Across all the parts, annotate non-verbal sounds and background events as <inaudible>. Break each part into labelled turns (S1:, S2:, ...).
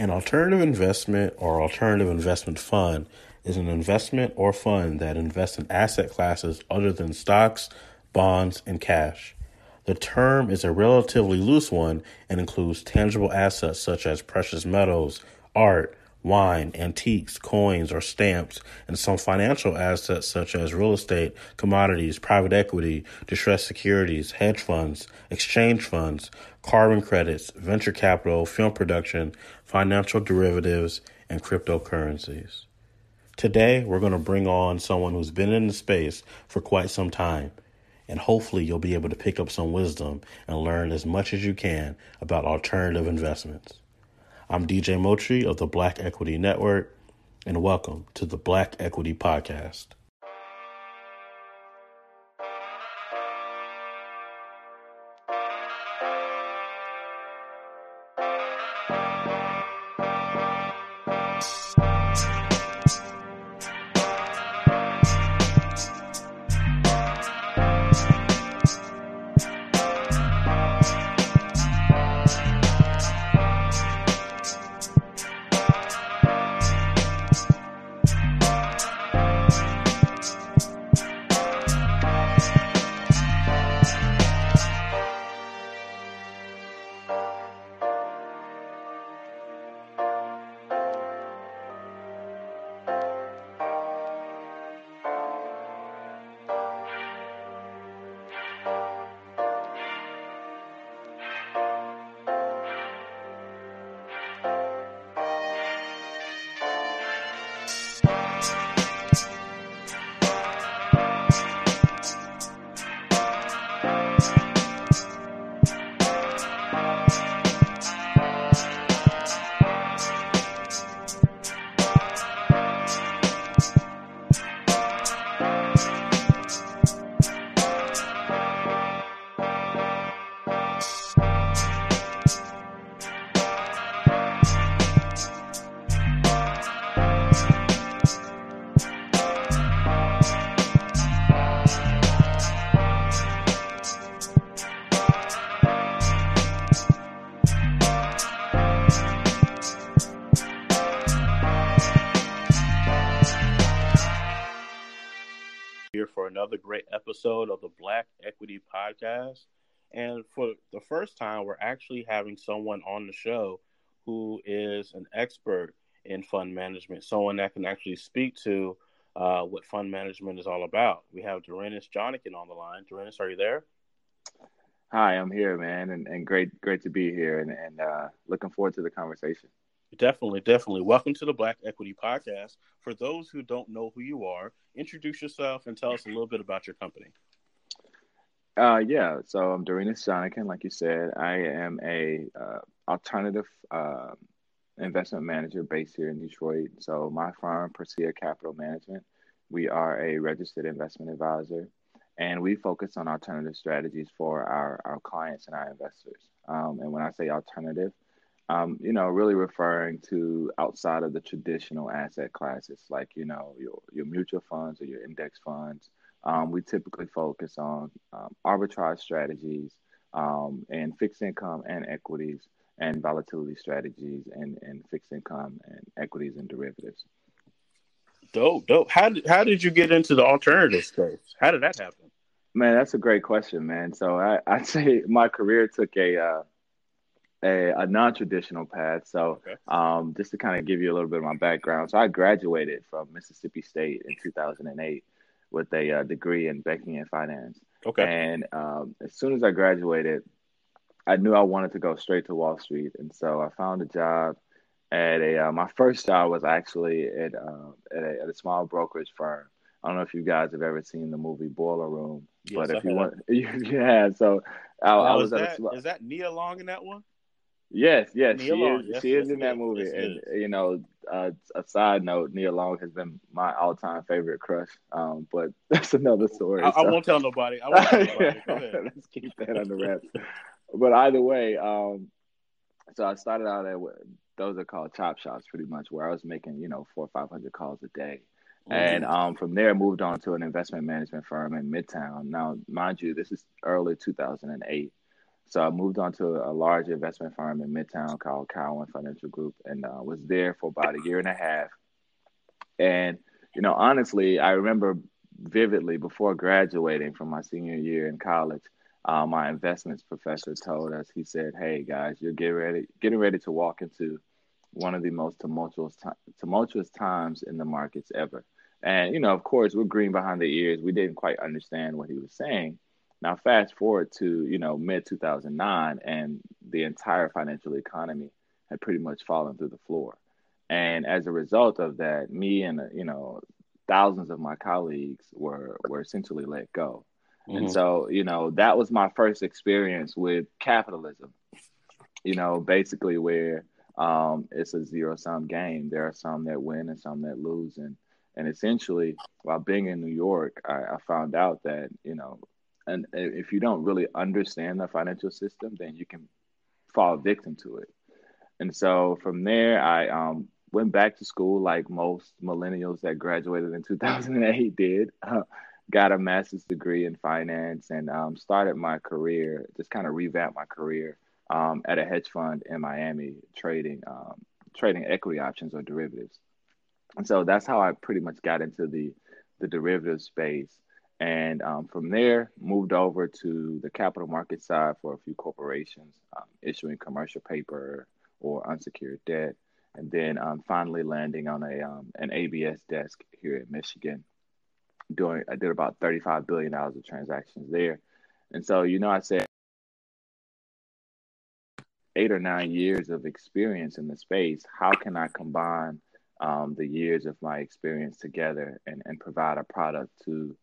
S1: An alternative investment or alternative investment fund is an investment or fund that invests in asset classes other than stocks, bonds, and cash. The term is a relatively loose one and includes tangible assets such as precious metals, art, wine, antiques, coins, or stamps, and some financial assets such as real estate, commodities, private equity, distressed securities, hedge funds, exchange funds, carbon credits, venture capital, film production, financial derivatives, and cryptocurrencies. Today, we're going to bring on someone who's been in the space for quite some time, and hopefully, you'll be able to pick up some wisdom and learn as much as you can about alternative investments. I'm DJ Motri of the Black Equity Network, and welcome to the Black Equity Podcast. Episode of the Black Equity Podcast. And for the first time, we're actually having someone on the show who is an expert in fund management, someone that can actually speak to uh, what fund management is all about. We have Dorenis Jonikin on the line. Dorenis, are you there?
S2: Hi, I'm here, man, and, and great, great to be here, and, and uh, looking forward to the conversation.
S1: Definitely, definitely. Welcome to the Black Equity Podcast. For those who don't know who you are, introduce yourself and tell us a little bit about your company.
S2: Uh, yeah, so I'm Dorenis Jonikin, like you said. I am a uh, alternative uh, investment manager based here in Detroit. So my firm, Persea Capital Management, we are a registered investment advisor, and we focus on alternative strategies for our, our clients and our investors. Um, and when I say alternative, um, you know, really referring to outside of the traditional asset classes, like you know your your mutual funds or your index funds. Um, we typically focus on um, arbitrage strategies um, and fixed income and equities and volatility strategies and, and fixed income and equities and derivatives.
S1: Dope, dope. How did how did you get into the alternative space? How did that happen?
S2: Man, that's a great question, man. So I, <laughs> I'd say my career took a uh, a, a non-traditional path. So, okay. um, just to kind of give you a little bit of my background, so I graduated from Mississippi State in 2008 with a uh, degree in banking and finance. Okay. And um, as soon as I graduated, I knew I wanted to go straight to Wall Street, and so I found a job at a. Uh, my first job was actually at uh, at, a, at a small brokerage firm. I don't know if you guys have ever seen the movie Boiler Room, yes, but if I you have. want, <laughs> yeah. So I, I was
S1: that, a, is that Nia Long in that one?
S2: Yes, yes, she Long. is. Yes, she yes, is in that movie, and you know, uh, a side note, Nia Long has been my all-time favorite crush. Um, but <laughs> that's another story.
S1: I, so. I won't tell nobody. I won't tell nobody. <laughs>
S2: Let's keep that under wraps. but either way, um, so I started out at those are called chop shops, pretty much, where I was making you know four or five hundred calls a day. Mm-hmm. And um, from there, moved on to an investment management firm in Midtown. Now, mind you, this is early 2008. So I moved on to a large investment firm in Midtown called Cowen Financial Group, and uh, was there for about a year and a half. And you know, honestly, I remember vividly before graduating from my senior year in college. Uh, my investments professor told us. He said, "Hey guys, you're getting ready, getting ready to walk into one of the most tumultuous tumultuous times in the markets ever." And you know, of course, we're green behind the ears. We didn't quite understand what he was saying. Now, fast forward to you know mid 2009, and the entire financial economy had pretty much fallen through the floor. And as a result of that, me and you know thousands of my colleagues were were essentially let go. Mm-hmm. And so, you know, that was my first experience with capitalism. You know, basically where um, it's a zero sum game. There are some that win and some that lose, and and essentially, while being in New York, I, I found out that you know, and if you don't really understand the financial system, then you can fall victim to it. And so from there, I um, went back to school like most millennials that graduated in <laughs> 2008 did. Uh, got a master's degree in finance and um, started my career, just kind of revamped my career um, at a hedge fund in Miami, trading um, trading equity options or derivatives. And so that's how I pretty much got into the the derivative space. And um, from there, moved over to the capital market side for a few corporations, um, issuing commercial paper or unsecured debt, and then um, finally landing on a um, an ABS desk here in Michigan. Doing, I did about thirty five billion dollars of transactions there, and so you know, I said eight or nine years of experience in the space. How can I combine um, the years of my experience together and, and provide a product to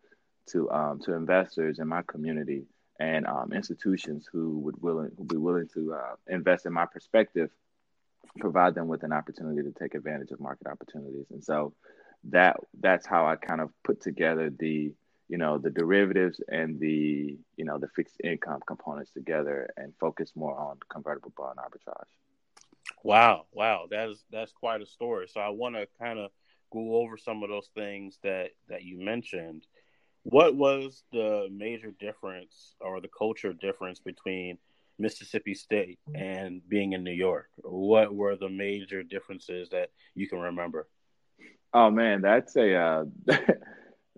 S2: to um, to investors in my community and um, institutions who would willing who be willing to uh, invest in my perspective, provide them with an opportunity to take advantage of market opportunities. And so that that's how I kind of put together the you know the derivatives and the you know the fixed income components together and focus more on convertible bond arbitrage.
S1: Wow, wow, that's that's quite a story. So I want to kind of go over some of those things that that you mentioned. What was the major difference or the culture difference between Mississippi State and being in New York? What were the major differences that you can remember?
S2: Oh man, that's a uh, <laughs>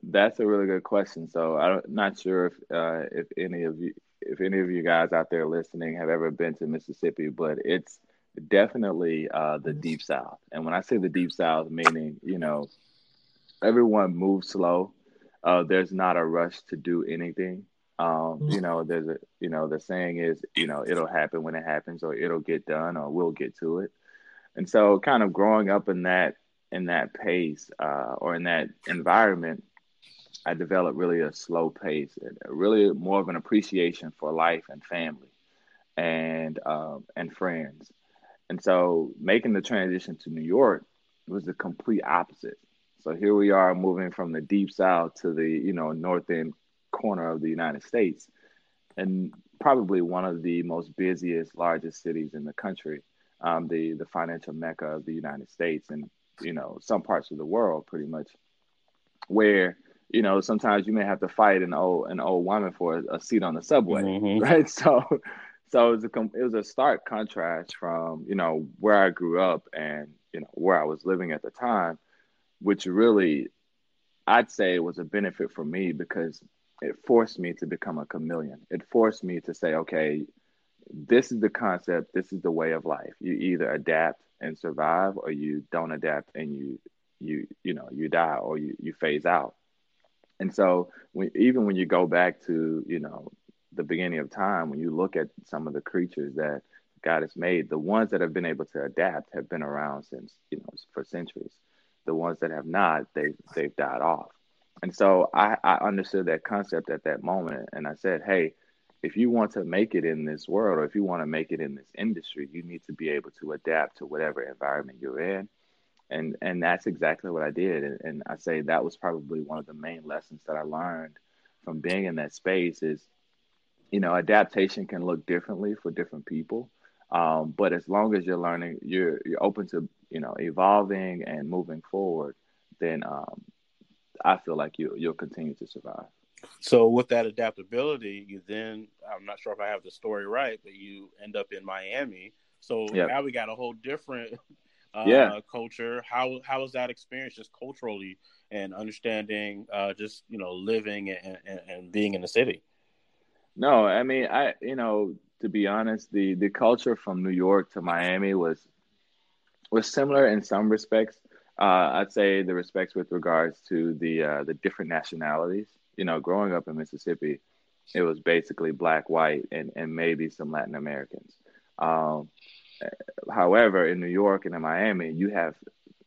S2: that's a really good question. So I'm not sure if uh, if any of you if any of you guys out there listening have ever been to Mississippi, but it's definitely uh, the deep south. And when I say the deep south, meaning you know everyone moves slow. Uh, there's not a rush to do anything. Um, you know, there's a you know the saying is you know it'll happen when it happens, or it'll get done, or we'll get to it. And so, kind of growing up in that in that pace uh, or in that environment, I developed really a slow pace and really more of an appreciation for life and family and um, and friends. And so making the transition to New York was the complete opposite. So here we are moving from the deep south to the, you know, north end corner of the United States and probably one of the most busiest, largest cities in the country, um, the, the financial mecca of the United States and, you know, some parts of the world pretty much where, you know, sometimes you may have to fight an old, an old woman for a, seat on the subway, mm-hmm. right? <laughs> So, so it was a it was a stark contrast from you know where I grew up and you know where I was living at the time, which really I'd say was a benefit for me because it forced me to become a chameleon. It forced me to say, okay, this is the concept, this is the way of life. You either adapt and survive, or you don't adapt and you you you know you die or you you phase out. And so when, even when you go back to you know the beginning of time, when you look at some of the creatures that God has made, the ones that have been able to adapt have been around since, you know, for centuries. The ones that have not, they they've died off. And so I, I understood that concept at that moment. And I said, hey, if you want to make it in this world or if you want to make it in this industry, you need to be able to adapt to whatever environment you're in. And and that's exactly what I did. And, and I say that was probably one of the main lessons that I learned from being in that space is you know, adaptation can look differently for different people. Um, but as long as you're learning, you're you're open to you know evolving and moving forward, then um, I feel like you you'll continue to survive.
S1: So with that adaptability, you then I'm not sure if I have the story right, but you end up in Miami. So yep. now we got a whole different <laughs> uh, yeah. culture. How how was that experience just culturally and understanding uh, just you know living and, and, and being in the city?
S2: No, I mean I you know to be honest, the the culture from New York to Miami was was similar in some respects. Uh, I'd say the respects with regards to the uh, the different nationalities. You know, growing up in Mississippi, it was basically black, white, and and maybe some Latin Americans. Um, however, in New York and in Miami, you have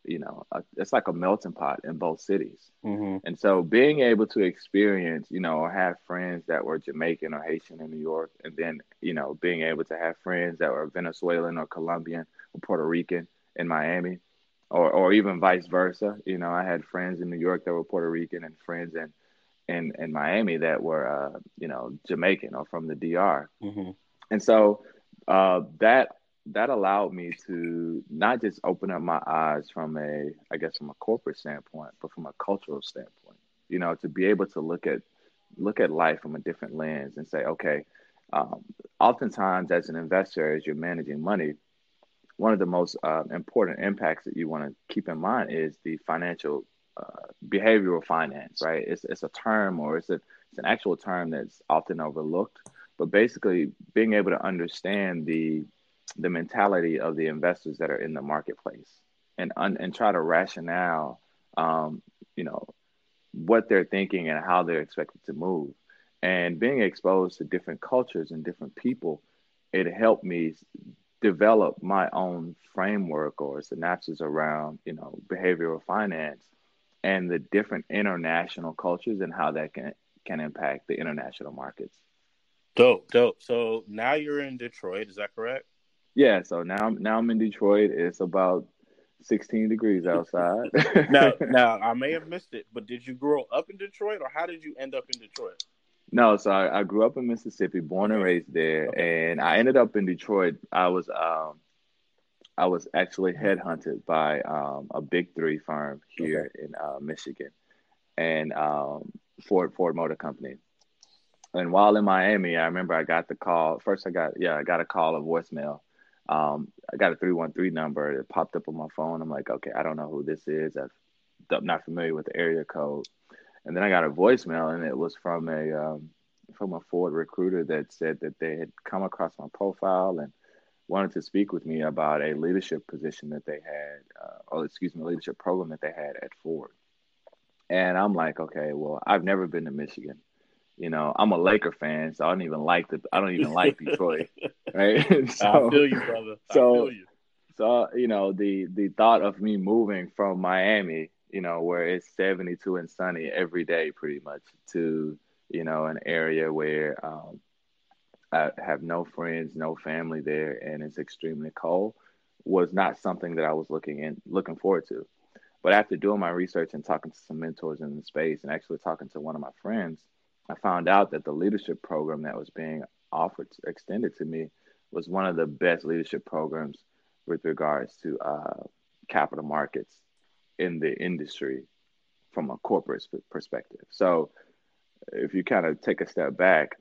S2: you know a, it's like a melting pot in both cities mm-hmm. and so being able to experience you know or have friends that were jamaican or haitian in new york and then you know being able to have friends that were venezuelan or colombian or puerto rican in miami or or even vice versa. You know, I had friends in New York that were Puerto Rican and friends in in, in Miami that were uh, you know Jamaican or from the DR, mm-hmm. and so uh, that that allowed me to not just open up my eyes from a I guess from a corporate standpoint, but from a cultural standpoint. You know, to be able to look at look at life from a different lens and say, okay, um, oftentimes as an investor, as you're managing money, one of the most uh, important impacts that you want to keep in mind is the financial uh, behavioral finance, right? It's, it's a term or it's, a, it's an actual term that's often overlooked, but basically being able to understand the the mentality of the investors that are in the marketplace and un, and try to rationale, um, you know, what they're thinking and how they're expected to move, and being exposed to different cultures and different people, it helped me develop my own framework or synapses around, you know, behavioral finance and the different international cultures and how that can can impact the international markets.
S1: Dope, dope. So now you're in Detroit, is that correct?
S2: Yeah, so now now I'm in Detroit. It's about 16 degrees outside. <laughs>
S1: now, <laughs> now I may have missed it, but did you grow up in Detroit or how did you end up in Detroit?
S2: No, so I, I, grew up in Mississippi, born and raised there, okay. and I ended up in Detroit. I was um, I was actually headhunted by um, a big three firm here okay. in uh, Michigan, and um, Ford Ford Motor Company. And while in Miami, I remember I got the call. First, I got yeah, I got a call, a voicemail. Um, I got a three one three number. It popped up on my phone. I'm like, okay, I don't know who this is. I'm not familiar with the area code. And then I got a voicemail, and it was from a um, from a Ford recruiter that said that they had come across my profile and wanted to speak with me about a leadership position that they had, uh, or excuse me, a leadership program that they had at Ford. And I'm like, okay, well, I've never been to Michigan. You know, I'm a Laker fan, so I don't even like the I don't even <laughs> like Detroit, <laughs> right? <laughs>
S1: so, I feel you, brother. I
S2: so,
S1: you.
S2: So you know, the the thought of me moving from Miami you know, where it's 72 and sunny every day, pretty much, to, you know, an area where um, I have no friends, no family there, and it's extremely cold, was not something that I was looking in looking forward to. But after doing my research and talking to some mentors in the space, and actually talking to one of my friends, I found out that the leadership program that was being offered, extended to me, was one of the best leadership programs with regards to uh, capital markets in the industry from a corporate perspective. So if you kind of take a step back,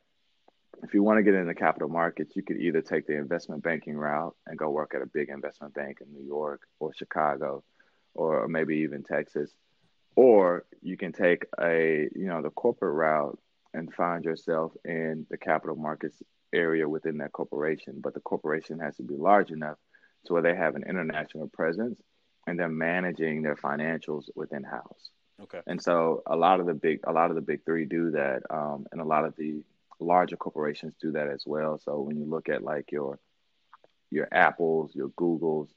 S2: if you want to get into capital markets, you could either take the investment banking route and go work at a big investment bank in New York or Chicago or maybe even Texas, or you can take a, you know, the corporate route and find yourself in the capital markets area within that corporation, but the corporation has to be large enough to where they have an international presence and they're managing their financials within house.
S1: Okay.
S2: And so a lot of the big a lot of the big three do that, um, and a lot of the larger corporations do that as well. So when you look at like your your Apples, your Googles,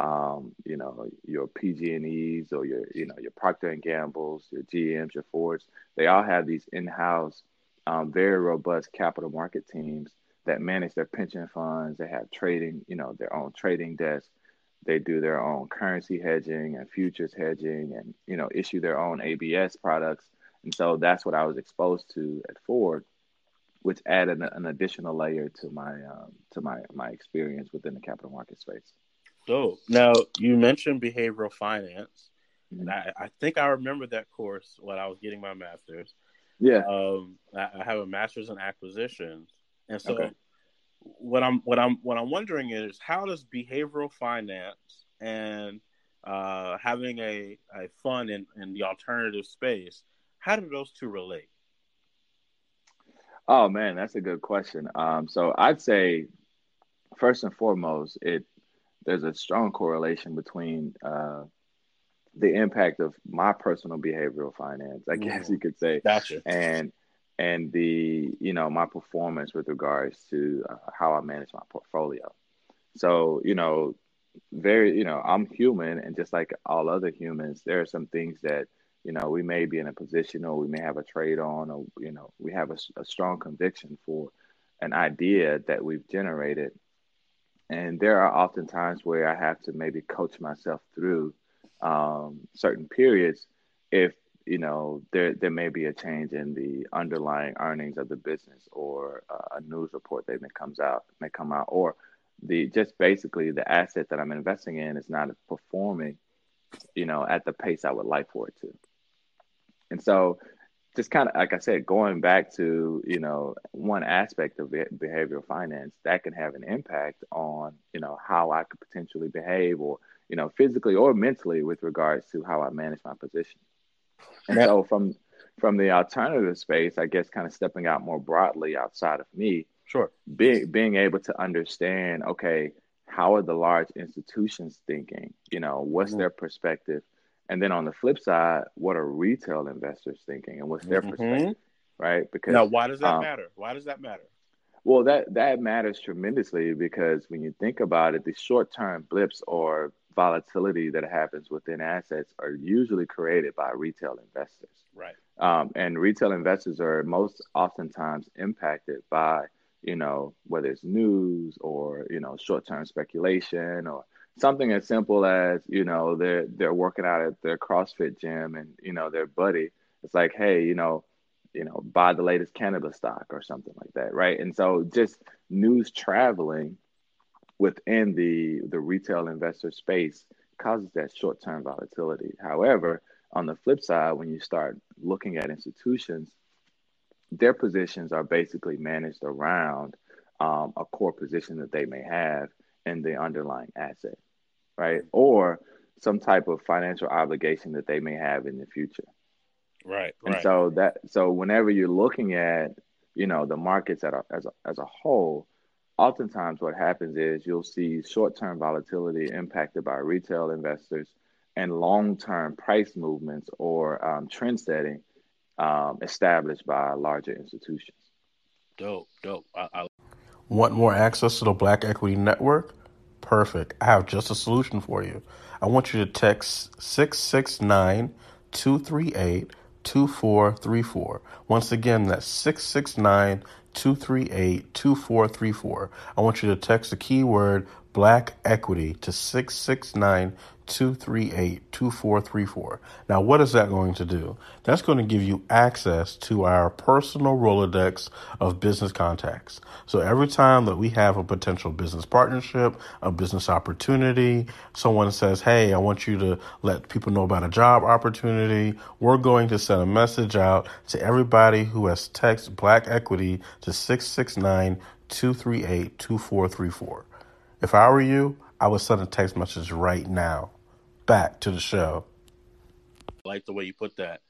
S2: um, you know, your PG&Es or your, you know, your Procter and Gambles, your GMs, your Fords, they all have these in-house, um, very robust capital market teams that manage their pension funds. They have trading, you know, their own trading desk they do their own currency hedging and futures hedging and you know issue their own abs products. And so that's what i was exposed to at ford which added an, additional layer to my um, to my my experience within the capital market space
S1: so now you mentioned behavioral finance mm-hmm. and I, I think i remember that course when i was getting my master's
S2: Yeah.
S1: Um, I, I have a master's in acquisitions, and so
S2: Okay.
S1: what I'm what I'm what I'm wondering is how does behavioral finance and uh, having a, a fund in, in the alternative space, how do those two relate?
S2: Oh man, that's a good question. Um, so I'd say first and foremost, it there's a strong correlation between uh, the impact of my personal behavioral finance, I guess
S1: Mhm.
S2: you could say,
S1: Gotcha.
S2: and and the you know my performance with regards to uh, how I manage my portfolio. So you know, very you know I'm human, and just like all other humans, there are some things that you know we may be in a position or we may have a trade on, or you know we have a strong conviction for an idea that we've generated, and there are often times where I have to maybe coach myself through um, certain periods if you know there there may be a change in the underlying earnings of the business or uh, a news report that may comes out may come out or the just basically the asset that I'm investing in is not performing you know at the pace I would like for it to. And so just kind of like I said, going back to you know one aspect of be- behavioral finance that can have an impact on you know how I could potentially behave or you know physically or mentally with regards to how I manage my position. And
S1: Yeah.
S2: so from from the alternative space, I guess kind of stepping out more broadly outside of me,
S1: Sure.
S2: being being able to understand, okay, how are the large institutions thinking? You know, what's
S1: Mhm.
S2: their perspective? And then on the flip side, what are retail investors thinking and what's their
S1: Mhm.
S2: perspective? Right? Because
S1: Now, why does that
S2: um,
S1: matter? Why does that matter?
S2: well, that that matters tremendously because when you think about it, the short-term blips or volatility that happens within assets are usually created by retail investors.
S1: Right.
S2: Um, and retail investors are most oftentimes impacted by, you know, whether it's news or, you know, short-term speculation or something as simple as, you know, they're they're working out at their CrossFit gym and, you know, their buddy, it's like, hey, you know, you know, buy the latest cannabis stock or something like that, right? And so just news traveling within the the retail investor space causes that short-term volatility. However, on the flip side, when you start looking at institutions, their positions are basically managed around um, a core position that they may have in the underlying asset, right? Or some type of financial obligation that they may have in the future.
S1: Right.
S2: And
S1: Right.
S2: so that so whenever you're looking at you know the markets at a, as a, as a whole, oftentimes what happens is you'll see short-term volatility impacted by retail investors and long-term price movements or um, trend setting um, established by larger institutions.
S1: Dope. Dope. I, I
S3: Want more access to the Black Equity Network? Perfect. I have just a solution for you. I want you to text 669 238 2434. Once again, that's 669 238 2434. I want you to text the keyword Black Equity to 669 238 2434. Now, what is that going to do? That's going to give you access to our personal Rolodex of business contacts. So every time that we have a potential business partnership, a business opportunity, someone says, Hey, I want you to let people know about a job opportunity, we're going to send a message out to everybody who has text Black Equity to 669 238 2434. If I were you, I would send a text message right now. Back to the show.
S1: I like the way you put that.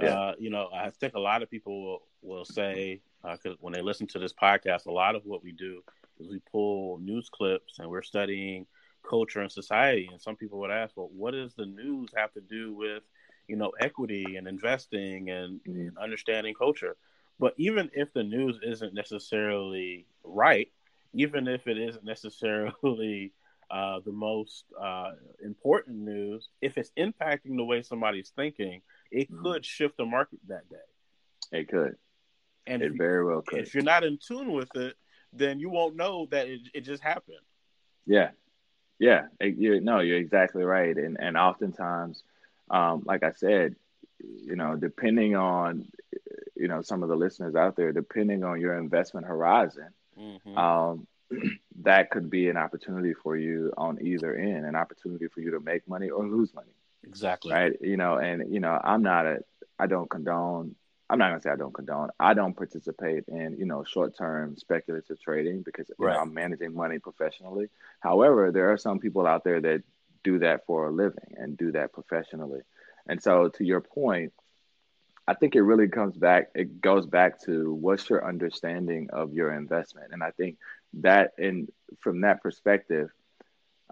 S2: Yeah.
S1: Uh, you know, I think a lot of people will, will say, because when they listen to this podcast, a lot of what we do is we pull news clips and we're studying culture and society. And some people would ask, well, what does the news have to do with, you know, equity and investing and,
S2: Mhm.
S1: and understanding culture? But even if the news isn't necessarily right, even if it isn't necessarily uh, the most uh, important news, if it's impacting the way somebody's thinking, it
S2: Mhm.
S1: could shift the market that day.
S2: It could.
S1: And
S2: It very well could.
S1: if you're not in tune with it, then you won't know that it, it just happened.
S2: Yeah, yeah. You no, you're exactly right. And and oftentimes, um, like I said, you know, depending on, you know, some of the listeners out there, depending on your investment horizon,
S1: Mm-hmm.
S2: um, that could be an opportunity for you on either end, an opportunity for you to make money or lose money,
S1: exactly.
S2: right? You know, and you know, I'm not a, I don't condone I'm not gonna say I don't condone. I don't participate in you know short term speculative trading because right. know, I'm managing money professionally. However, there are some people out there that do that for a living and do that professionally. And so, to your point, I think it really comes back. It goes back to what's your understanding of your investment, and I think that and from that perspective,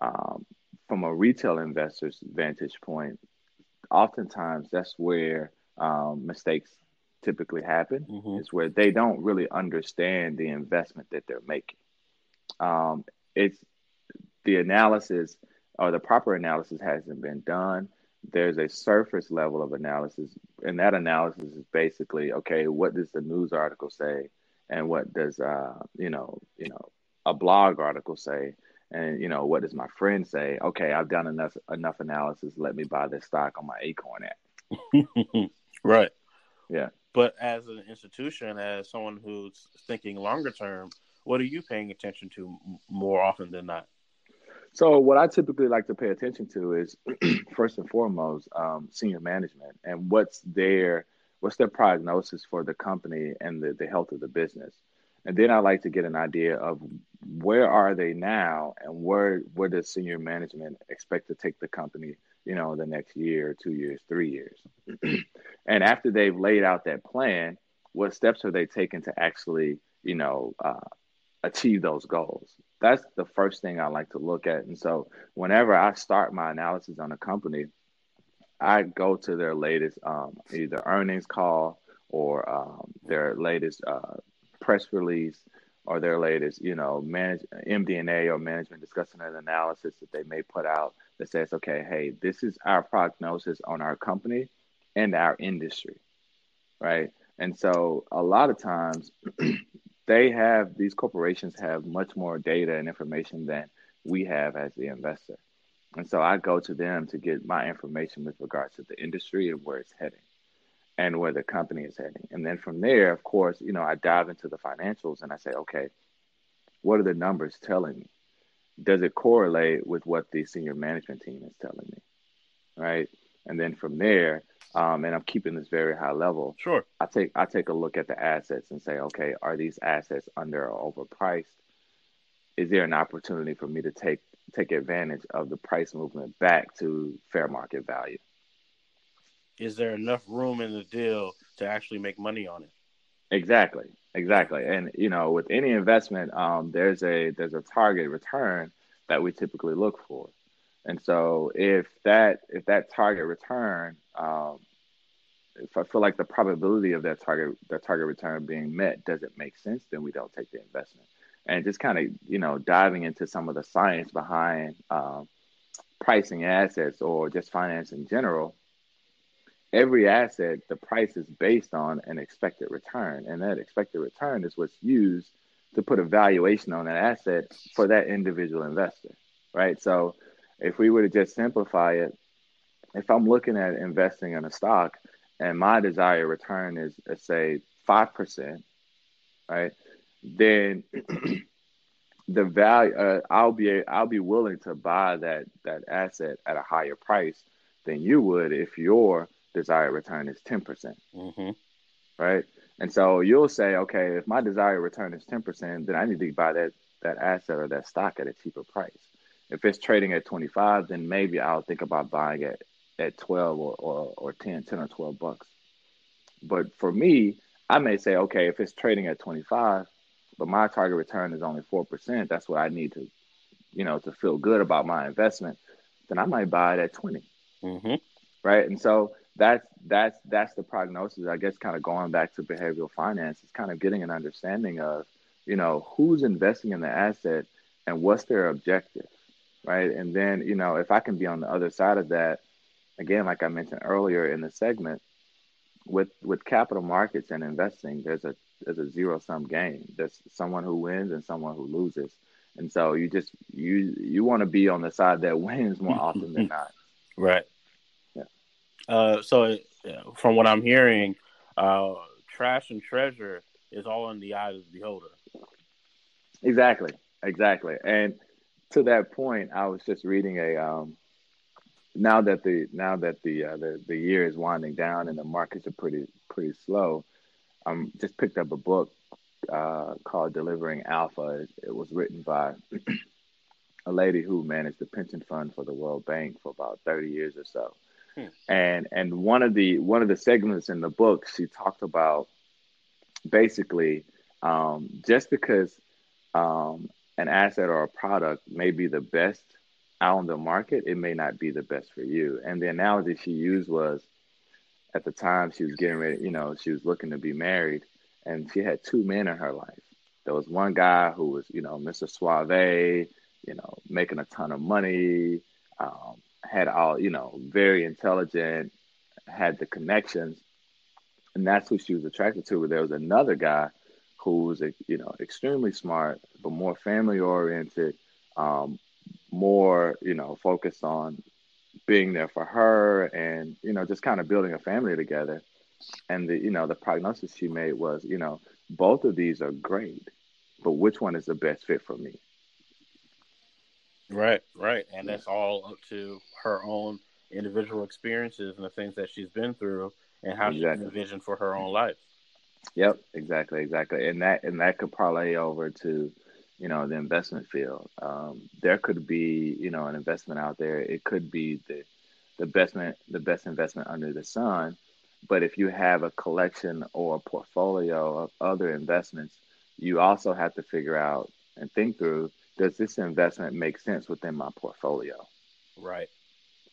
S2: um, from a retail investor's vantage point, oftentimes that's where um, mistakes typically happen. Mm-hmm. Is where they don't really understand the investment that they're making. Um, it's the analysis or the proper analysis hasn't been done. There's a surface level of analysis, and that analysis is basically okay. What does the news article say, and what does uh, you know, you know, a blog article say, and you know, what does my friend say? Okay, I've done enough enough analysis. Let me buy this stock on my Acorn
S1: app. <laughs> right.
S2: Yeah.
S1: But as an institution, as someone who's thinking longer term, what are you paying attention to more often than not?
S2: So, what I typically like to pay attention to is <clears throat> first and foremost um, senior management and what's their what's their prognosis for the company and the, the health of the business. And then I like to get an idea of where are they now and where where does senior management expect to take the company, you know, the next year, two years, three years. <clears throat> and after they've laid out that plan, what steps are they taking to actually, you know, uh, achieve those goals? That's the first thing I like to look at. And so whenever I start my analysis on a company, I go to their latest um, either earnings call or um, their latest uh, press release or their latest, you know, manage MD&A or management discussing an analysis that they may put out that says, okay, hey, this is our prognosis on our company and our industry, right? And so a lot of times <clears throat> they have these corporations have much more data and information than we have as the investor. And so I go to them to get my information with regards to the industry and where it's heading and where the company is heading. And then from there, of course, you know, I dive into the financials and I say, okay, what are the numbers telling me? Does it correlate with what the senior management team is telling me? Right. And then from there, um, and I'm keeping this very high level.
S1: Sure.
S2: I take I take a look at the assets and say, okay, are these assets under or overpriced? Is there an opportunity for me to take take advantage of the price movement back to fair market value?
S1: is there enough room in the deal to actually make money on it?
S2: Exactly, exactly. And you know, with any investment, um, there's a there's a target return that we typically look for. And so, if that if that target return, um, if I feel like the probability of that target that target return being met doesn't make sense, then we don't take the investment. And just kind of you know diving into some of the science behind um, pricing assets or just finance in general, every asset, the price is based on an expected return. And that expected return is what's used to put a valuation on that asset for that individual investor, right? So if we were to just simplify it, if I'm looking at investing in a stock and my desired return is, let's say, 5%, right? Then <clears throat> the value, uh, I'll be, I'll be willing to buy that, that asset at a higher price than you would if your desired return is 10%. mm hmm Right. And so you'll say, okay, if my desired return is 10%, then I need to buy that, that asset or that stock at a cheaper price. If it's trading at 25, then maybe I'll think about buying it at 12 or, or, or 10, 10 or 12 bucks. But for me, I may say, okay, if it's trading at 25, but my target return is only 4%, that's what I need to, you know, to feel good about my investment, then I might buy it at 20. Mm-hmm. Right. And so that's that's that's the prognosis. I guess kind of going back to behavioral finance, it's kind of getting an understanding of, you know, who's investing in the asset and what's their objective, right? And then, you know, if I can be on the other side of that, again, like I mentioned earlier in the segment, with with capital markets and investing, there's a there's a zero sum game. There's someone who wins and someone who loses. And so you just you you want to be on the side that <laughs> wins more often than not.
S1: Right. Uh, so, from what I'm hearing, uh, trash and treasure is all in the eye of the beholder.
S2: Exactly, exactly. And to that point, I was just reading a um, now that the now that the uh, the the year is winding down and the markets are pretty pretty slow, um, just picked up a book uh, called Delivering Alpha. It, it was written by <clears throat> a lady who managed the pension fund for the World Bank for about 30 years or so. Hmm. And and one of the one of the segments in the book, she talked about basically um, just because um, an asset or a product may be the best out on the market, it may not be the best for you. And the analogy she used was at the time she was getting ready, you know, she was looking to be married and she had two men in her life. There was one guy who was, you know, Mr. Suave, you know, making a ton of money, um, had all, you know, very intelligent, had the connections. And that's who she was attracted to. But there was another guy who was, you know, extremely smart, but more family oriented, um, more, you know, focused on being there for her and, you know, just kind of building a family together. And the, you know, the prognosis she made was, you know, both of these are great, but which one is the best fit for me?
S1: Right, right. And that's all up to her own individual experiences and the things that she's been through and how exactly. she envisioned for her own life.
S2: Yep, exactly, exactly. And that and that could parlay over to, you know, the investment field. Um, there could be, you know, an investment out there. It could be the the best the best investment under the sun. But if you have a collection or a portfolio of other investments, you also have to figure out and think through does this investment make sense within my portfolio?
S1: Right.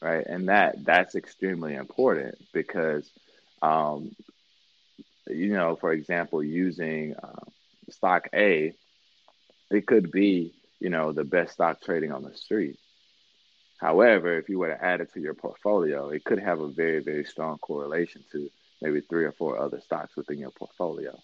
S2: Right. And that that's extremely important because, um, you know, for example, using uh, stock A, it could be, you know, the best stock trading on the street. However, if you were to add it to your portfolio, it could have a very, very strong correlation to maybe three or four other stocks within your portfolio.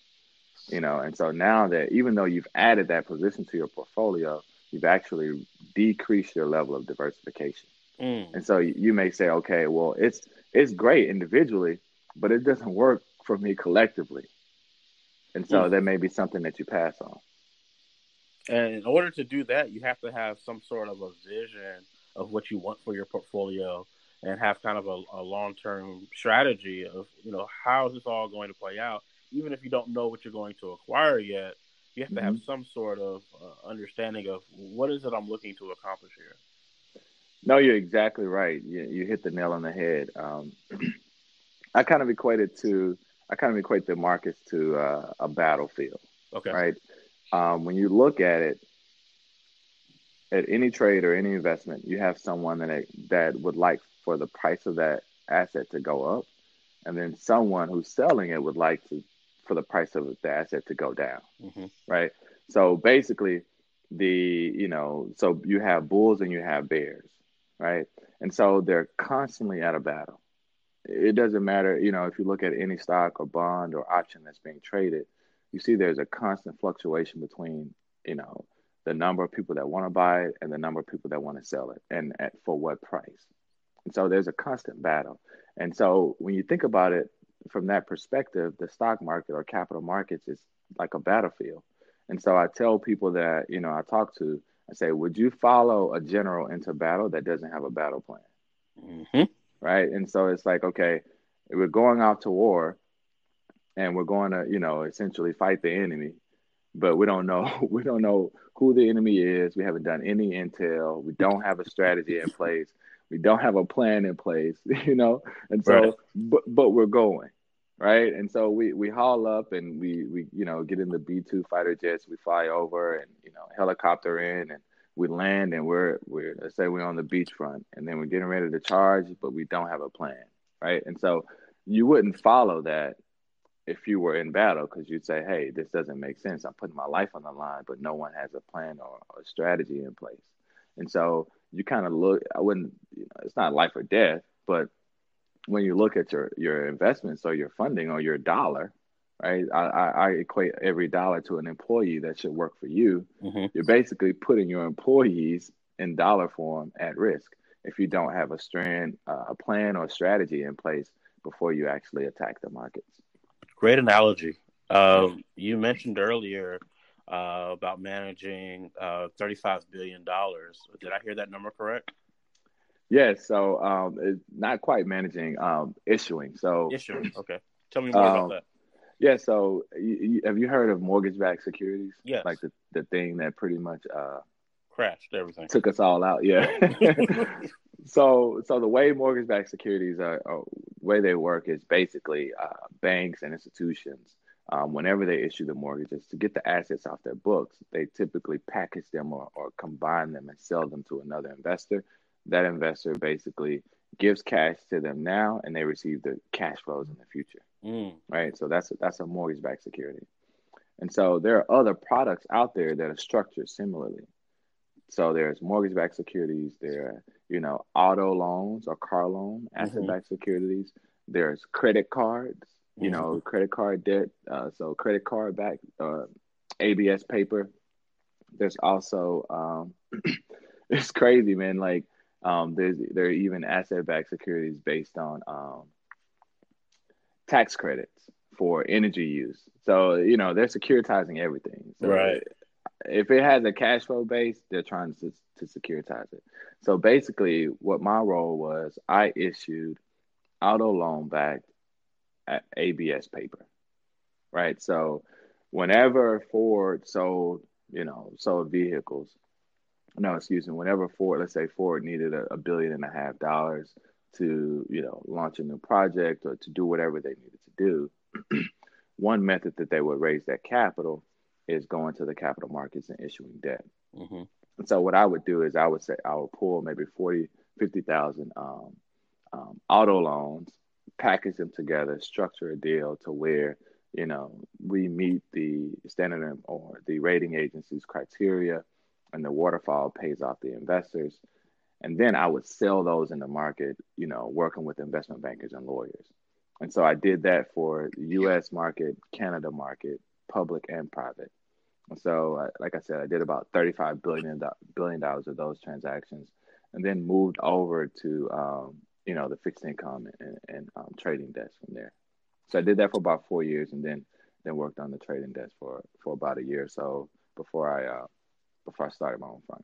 S2: You know, and so now that even though you've added that position to your portfolio, you've actually decreased your level of diversification. Mm. And so you may say, okay, well, it's it's great individually, but it doesn't work for me collectively. And so mm. that may be something that you pass on.
S1: And in order to do that, you have to have some sort of a vision of what you want for your portfolio and have kind of a, a long-term strategy of, you know, how is this all going to play out? Even if you don't know what you're going to acquire yet, you have to have mm-hmm. some sort of uh, understanding of what is it I'm looking to accomplish here.
S2: No, you're exactly right. You, you hit the nail on the head. Um, <clears throat> I kind of equate it to, I kind of equate the markets to uh, a battlefield.
S1: Okay.
S2: Right. Um, when you look at it, at any trade or any investment, you have someone that that would like for the price of that asset to go up, and then someone who's selling it would like to for the price of the asset to go down, mm-hmm. right? So basically, the you know, so you have bulls and you have bears, right? And so they're constantly at a battle. It doesn't matter, you know, if you look at any stock or bond or option that's being traded, you see there's a constant fluctuation between, you know, the number of people that want to buy it and the number of people that want to sell it and at for what price. And so there's a constant battle. And so when you think about it, from that perspective, the stock market or capital markets is like a battlefield. And so I tell people that, you know, I talk to, I say, would you follow a general into battle that doesn't have a battle plan? Mm-hmm. Right. And so it's like, okay, we're going out to war and we're going to, you know, essentially fight the enemy, but we don't know, <laughs> we don't know who the enemy is. We haven't done any intel. We don't have a strategy in place we don't have a plan in place, <laughs> you know, and so right. but but we're going right, and so we we haul up and we we you know get in the B two fighter jets, we fly over and you know helicopter in and we land and we're we're let's say we're on the beachfront and then we're getting ready to charge, but we don't have a plan, right, and so you wouldn't follow that if you were in battle because you'd say, hey, this doesn't make sense. I'm putting my life on the line, but no one has a plan or, or a strategy in place. And so you kind of look. I wouldn't. You know, it's not life or death, but when you look at your your investments or your funding or your dollar, right? I, I, I equate every dollar to an employee that should work for you. Mm-hmm. You're basically putting your employees in dollar form at risk if you don't have a strand, uh, a plan or strategy in place before you actually attack the markets.
S1: Great analogy. Uh, you mentioned earlier uh, about managing uh, $35 billion. Did I hear that number correct?
S2: Yeah, so um, it's not quite managing, um, issuing. So
S1: issuing. Okay, tell me more um, about that.
S2: Yeah, so you, you, have you heard of mortgage-backed securities?
S1: Yes.
S2: Like the, the thing that pretty much uh,
S1: crashed everything,
S2: took us all out. Yeah. <laughs> <laughs> so so the way mortgage-backed securities are, are way they work is basically uh, banks and institutions. Um, whenever they issue the mortgages to get the assets off their books, they typically package them or, or combine them and sell them to another investor that investor basically gives cash to them now and they receive the cash flows in the future. Mm. Right. So that's a, that's a mortgage backed security. And so there are other products out there that are structured similarly. So there's mortgage backed securities, there are, you know, auto loans or car loan, asset backed mm-hmm. securities. There's credit cards, you mm-hmm. know, credit card debt. Uh, so credit card back, uh, ABS paper. There's also, um, <clears throat> it's crazy, man. Like um, there's there are even asset-backed securities based on um, tax credits for energy use. So you know they're securitizing everything. So
S1: right.
S2: If it has a cash flow base, they're trying to to securitize it. So basically, what my role was, I issued auto loan backed ABS paper. Right. So whenever Ford sold, you know, sold vehicles, no, excuse me, whenever Ford, let's say Ford needed a, a, billion and a half dollars to, you know, launch a new project or to do whatever they needed to do, <clears throat> one method that they would raise that capital is going to the capital markets and issuing debt. Mm-hmm. And so what I would do is I would say I would pull maybe 40, 50,000 um, um, auto loans, package them together, structure a deal to where, you know, we meet the standard or the rating agency's criteria – and the waterfall pays off the investors. And then I would sell those in the market, you know, working with investment bankers and lawyers. And so I did that for the US market, Canada market, public and private. So, uh, like I said, I did about $35 billion, billion dollars of those transactions and then moved over to, um, you know, the fixed income and, and um, trading desk from there. So I did that for about four years and then, then worked on the trading desk for, for about a year or so before I uh, before I started my own firm.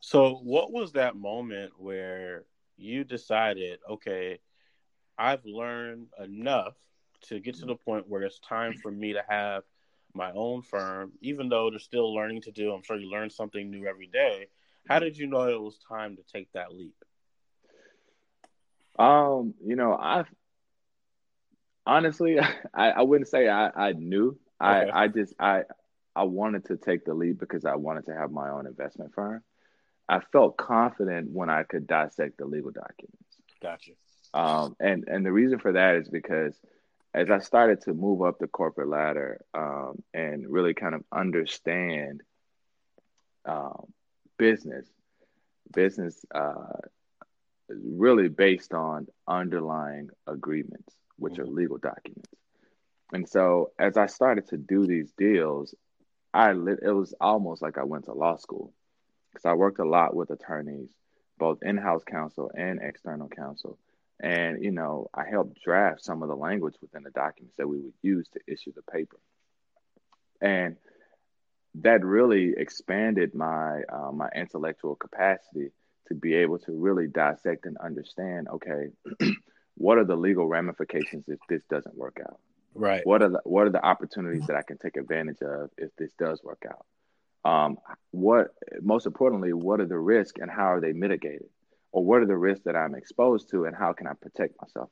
S1: So, what was that moment where you decided, okay, I've learned enough to get to the point where it's time for me to have my own firm, even though they're still learning to do. I'm sure you learn something new every day. How did you know it was time to take that leap?
S2: Um, you know, I honestly, <laughs> I, I wouldn't say I, I knew. Okay. I, I just I I wanted to take the lead because I wanted to have my own investment firm. I felt confident when I could dissect the legal documents.
S1: Gotcha.
S2: Um, and and the reason for that is because as I started to move up the corporate ladder um, and really kind of understand um, business, business uh, really based on underlying agreements, which mm-hmm. are legal documents. And so as I started to do these deals, I lit, it was almost like I went to law school because I worked a lot with attorneys, both in-house counsel and external counsel. And you know, I helped draft some of the language within the documents that we would use to issue the paper. And that really expanded my uh, my intellectual capacity to be able to really dissect and understand. Okay, <clears throat> what are the legal ramifications if this doesn't work out?
S1: Right.
S2: What are the what are the opportunities that I can take advantage of if this does work out? Um, what most importantly, what are the risks and how are they mitigated? Or what are the risks that I'm exposed to and how can I protect myself?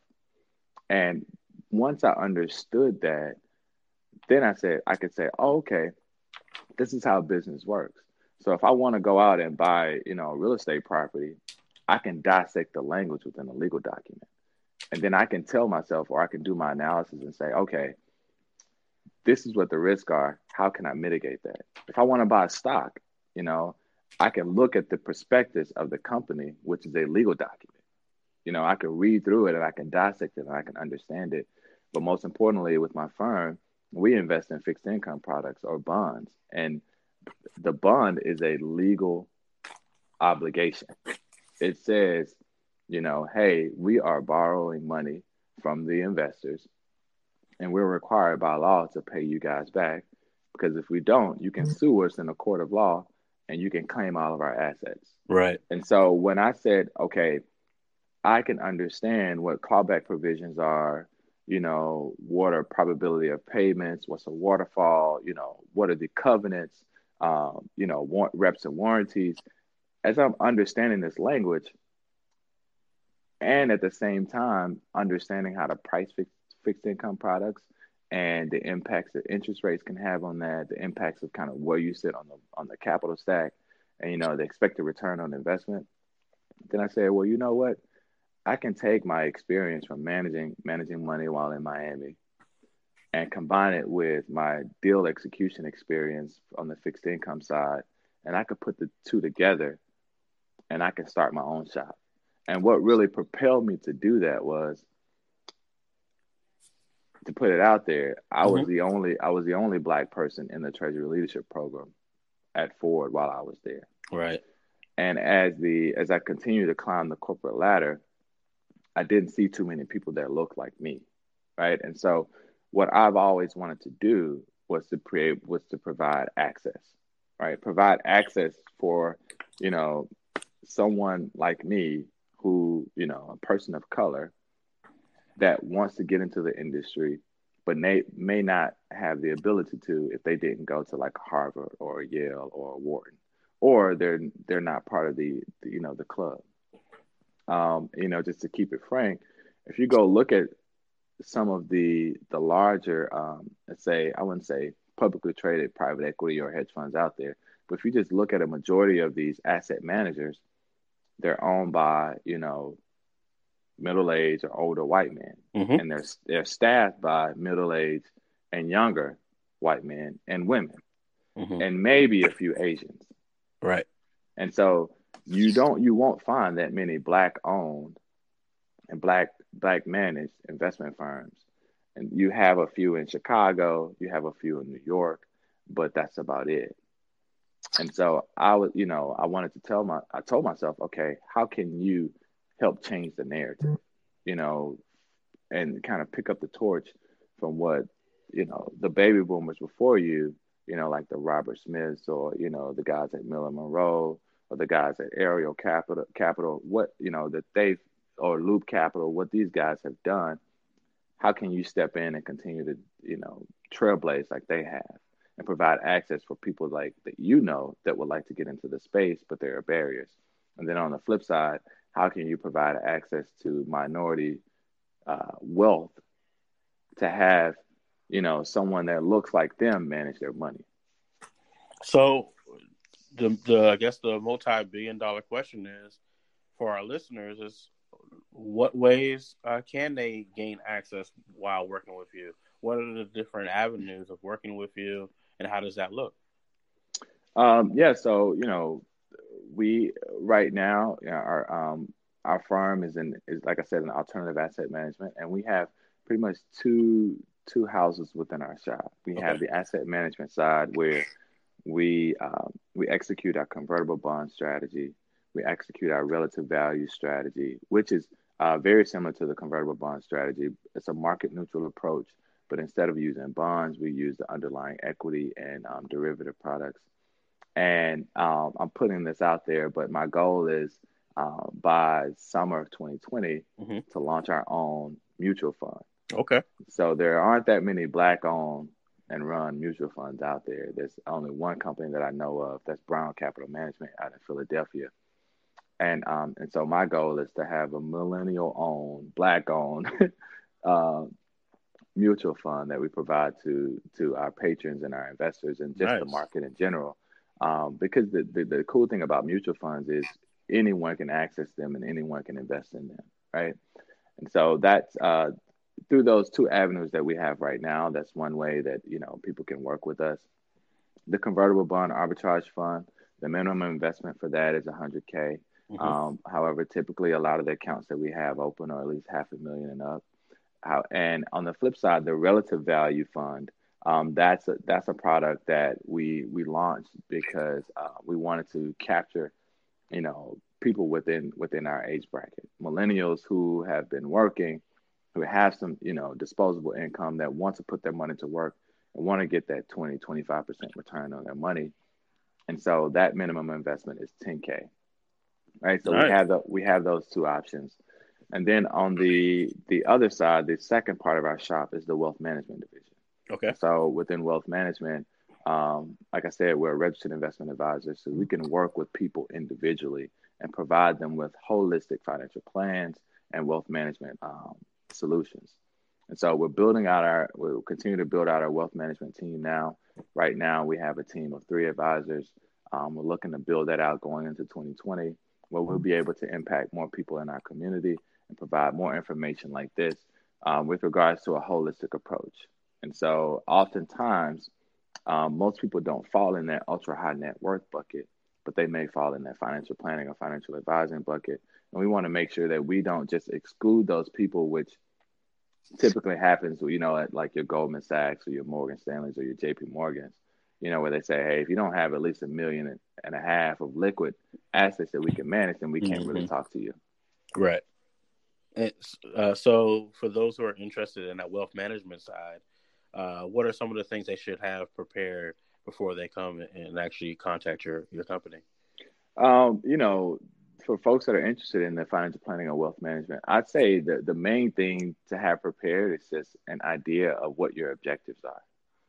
S2: And once I understood that, then I said I could say, oh, okay, this is how business works. So if I want to go out and buy, you know, real estate property, I can dissect the language within a legal document. And then I can tell myself, or I can do my analysis and say, okay, this is what the risks are. How can I mitigate that? If I want to buy a stock, you know, I can look at the prospectus of the company, which is a legal document. You know, I can read through it and I can dissect it and I can understand it. But most importantly, with my firm, we invest in fixed income products or bonds. And the bond is a legal obligation. It says you know, hey, we are borrowing money from the investors and we're required by law to pay you guys back because if we don't, you can mm-hmm. sue us in a court of law and you can claim all of our assets.
S1: Right.
S2: And so when I said, okay, I can understand what clawback provisions are, you know, what are probability of payments, what's a waterfall, you know, what are the covenants, um, you know, war- reps and warranties. As I'm understanding this language, and at the same time understanding how to price fixed, fixed income products and the impacts that interest rates can have on that, the impacts of kind of where you sit on the on the capital stack, and you know the expected return on investment. Then I said, well, you know what? I can take my experience from managing managing money while in Miami and combine it with my deal execution experience on the fixed income side, and I could put the two together, and I can start my own shop. And what really propelled me to do that was to put it out there. I mm-hmm. was the only I was the only black person in the Treasury Leadership Program at Ford while I was there.
S1: Right.
S2: And as the as I continued to climb the corporate ladder, I didn't see too many people that looked like me. Right. And so what I've always wanted to do was to create was to provide access. Right. Provide access for, you know, someone like me who, you know, a person of color that wants to get into the industry, but may may not have the ability to if they didn't go to like Harvard or Yale or Wharton, or they're they're not part of the, the you know the club. Um, you know, just to keep it frank, if you go look at some of the the larger, um, let's say I wouldn't say publicly traded private equity or hedge funds out there, but if you just look at a majority of these asset managers, they're owned by you know middle-aged or older white men, mm-hmm. and they're they're staffed by middle-aged and younger white men and women, mm-hmm. and maybe a few Asians.
S1: Right.
S2: And so you don't you won't find that many black-owned and black black managed investment firms, and you have a few in Chicago, you have a few in New York, but that's about it. And so I was, you know, I wanted to tell my, I told myself, okay, how can you help change the narrative, you know, and kind of pick up the torch from what, you know, the baby boomers before you, you know, like the Robert Smiths or, you know, the guys at Muller Monroe or the guys at Ariel Capital, Capital, what, you know, that they've, or Loop Capital, what these guys have done, how can you step in and continue to, you know, trailblaze like they have? and provide access for people like that you know that would like to get into the space, but there are barriers. And then on the flip side, how can you provide access to minority uh, wealth to have, you know, someone that looks like them manage their money?
S1: So, the the I guess the multi-billion dollar question is for our listeners is what ways uh, can they gain access while working with you? What are the different avenues of working with you? and how does that look?
S2: Um, yeah, so you know, we right now our um, our firm is in is like I said an alternative asset management, and we have pretty much two two houses within our shop. We okay. have the asset management side where we um, we execute our convertible bond strategy. We execute our relative value strategy, which is uh, very similar to the convertible bond strategy. It's a market neutral approach but instead of using bonds, we use the underlying equity and um, derivative products. And um, I'm putting this out there, but my goal is uh, by summer of 2020 mm-hmm. to launch our own mutual fund.
S1: Okay.
S2: So there aren't that many black owned and run mutual funds out there. There's only one company that I know of that's Brown Capital Management out of Philadelphia. And um, and so my goal is to have a millennial owned, black owned <laughs> uh, mutual fund that we provide to to our patrons and our investors and just nice. the market in general. Um, because the, the, the cool thing about mutual funds is anyone can access them and anyone can invest in them, right? And so that's uh, through those two avenues that we have right now. That's one way that you know people can work with us. The convertible bond arbitrage fund, the minimum investment for that is 100k. Mm-hmm. Um, however, typically a lot of the accounts that we have open are at least half a million and up. How, and on the flip side, the relative value fund, um, that's a, that's a product that we we launched because uh, we wanted to capture, you know, people within within our age bracket, millennials who have been working, who have some you know disposable income that want to put their money to work and want to get that 20 25% return on their money. And so that minimum investment is 10k right? So we have the we have those two options. And then on the the other side, the second part of our shop is the wealth management division.
S1: Okay.
S2: So within wealth management, um, like I said, we're a registered investment advisor, so we can work with people individually and provide them with holistic financial plans and wealth management um, solutions. And so we're building out our, we'll continue to build out our wealth management team now. Right now, we have a team of three advisors. Um, we're looking to build that out going into 2020, where we'll be able to impact more people in our community and provide more information like this um, with regards to a holistic approach. And so, oftentimes, um, most people don't fall in that ultra high net worth bucket, but they may fall in that financial planning or financial advising bucket. And we want to make sure that we don't just exclude those people, which typically happens, you know, at like your Goldman Sachs or your Morgan Stanleys or your JP Morgans, you know, where they say, hey, if you don't have at least a million and a half of liquid assets that we can manage, then we can't mm-hmm. really talk to you.
S1: Right. And, uh, so, for those who are interested in that wealth management side, uh, what are some of the things they should have prepared before they come and actually contact your your company?
S2: Um, you know, for folks that are interested in the financial planning or wealth management, I'd say the the main thing to have prepared is just an idea of what your objectives are.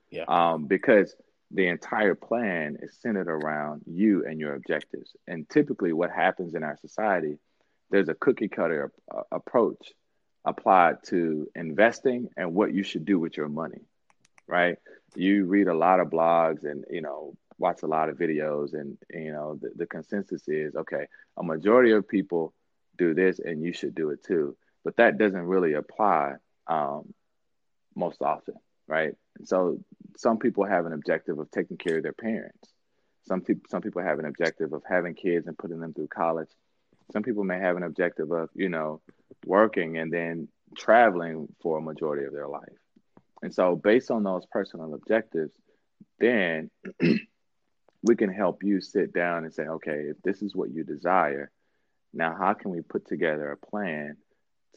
S1: Yeah.
S2: Um, because the entire plan is centered around you and your objectives. And typically, what happens in our society, there's a cookie cutter uh, approach applied to investing and what you should do with your money, right? You read a lot of blogs and you know watch a lot of videos, and you know the, the consensus is okay. A majority of people do this, and you should do it too. But that doesn't really apply um, most often, right? And so some people have an objective of taking care of their parents. Some people some people have an objective of having kids and putting them through college. Some people may have an objective of, you know, working and then traveling for a majority of their life. And so based on those personal objectives, then <clears throat> we can help you sit down and say, okay, if this is what you desire, now how can we put together a plan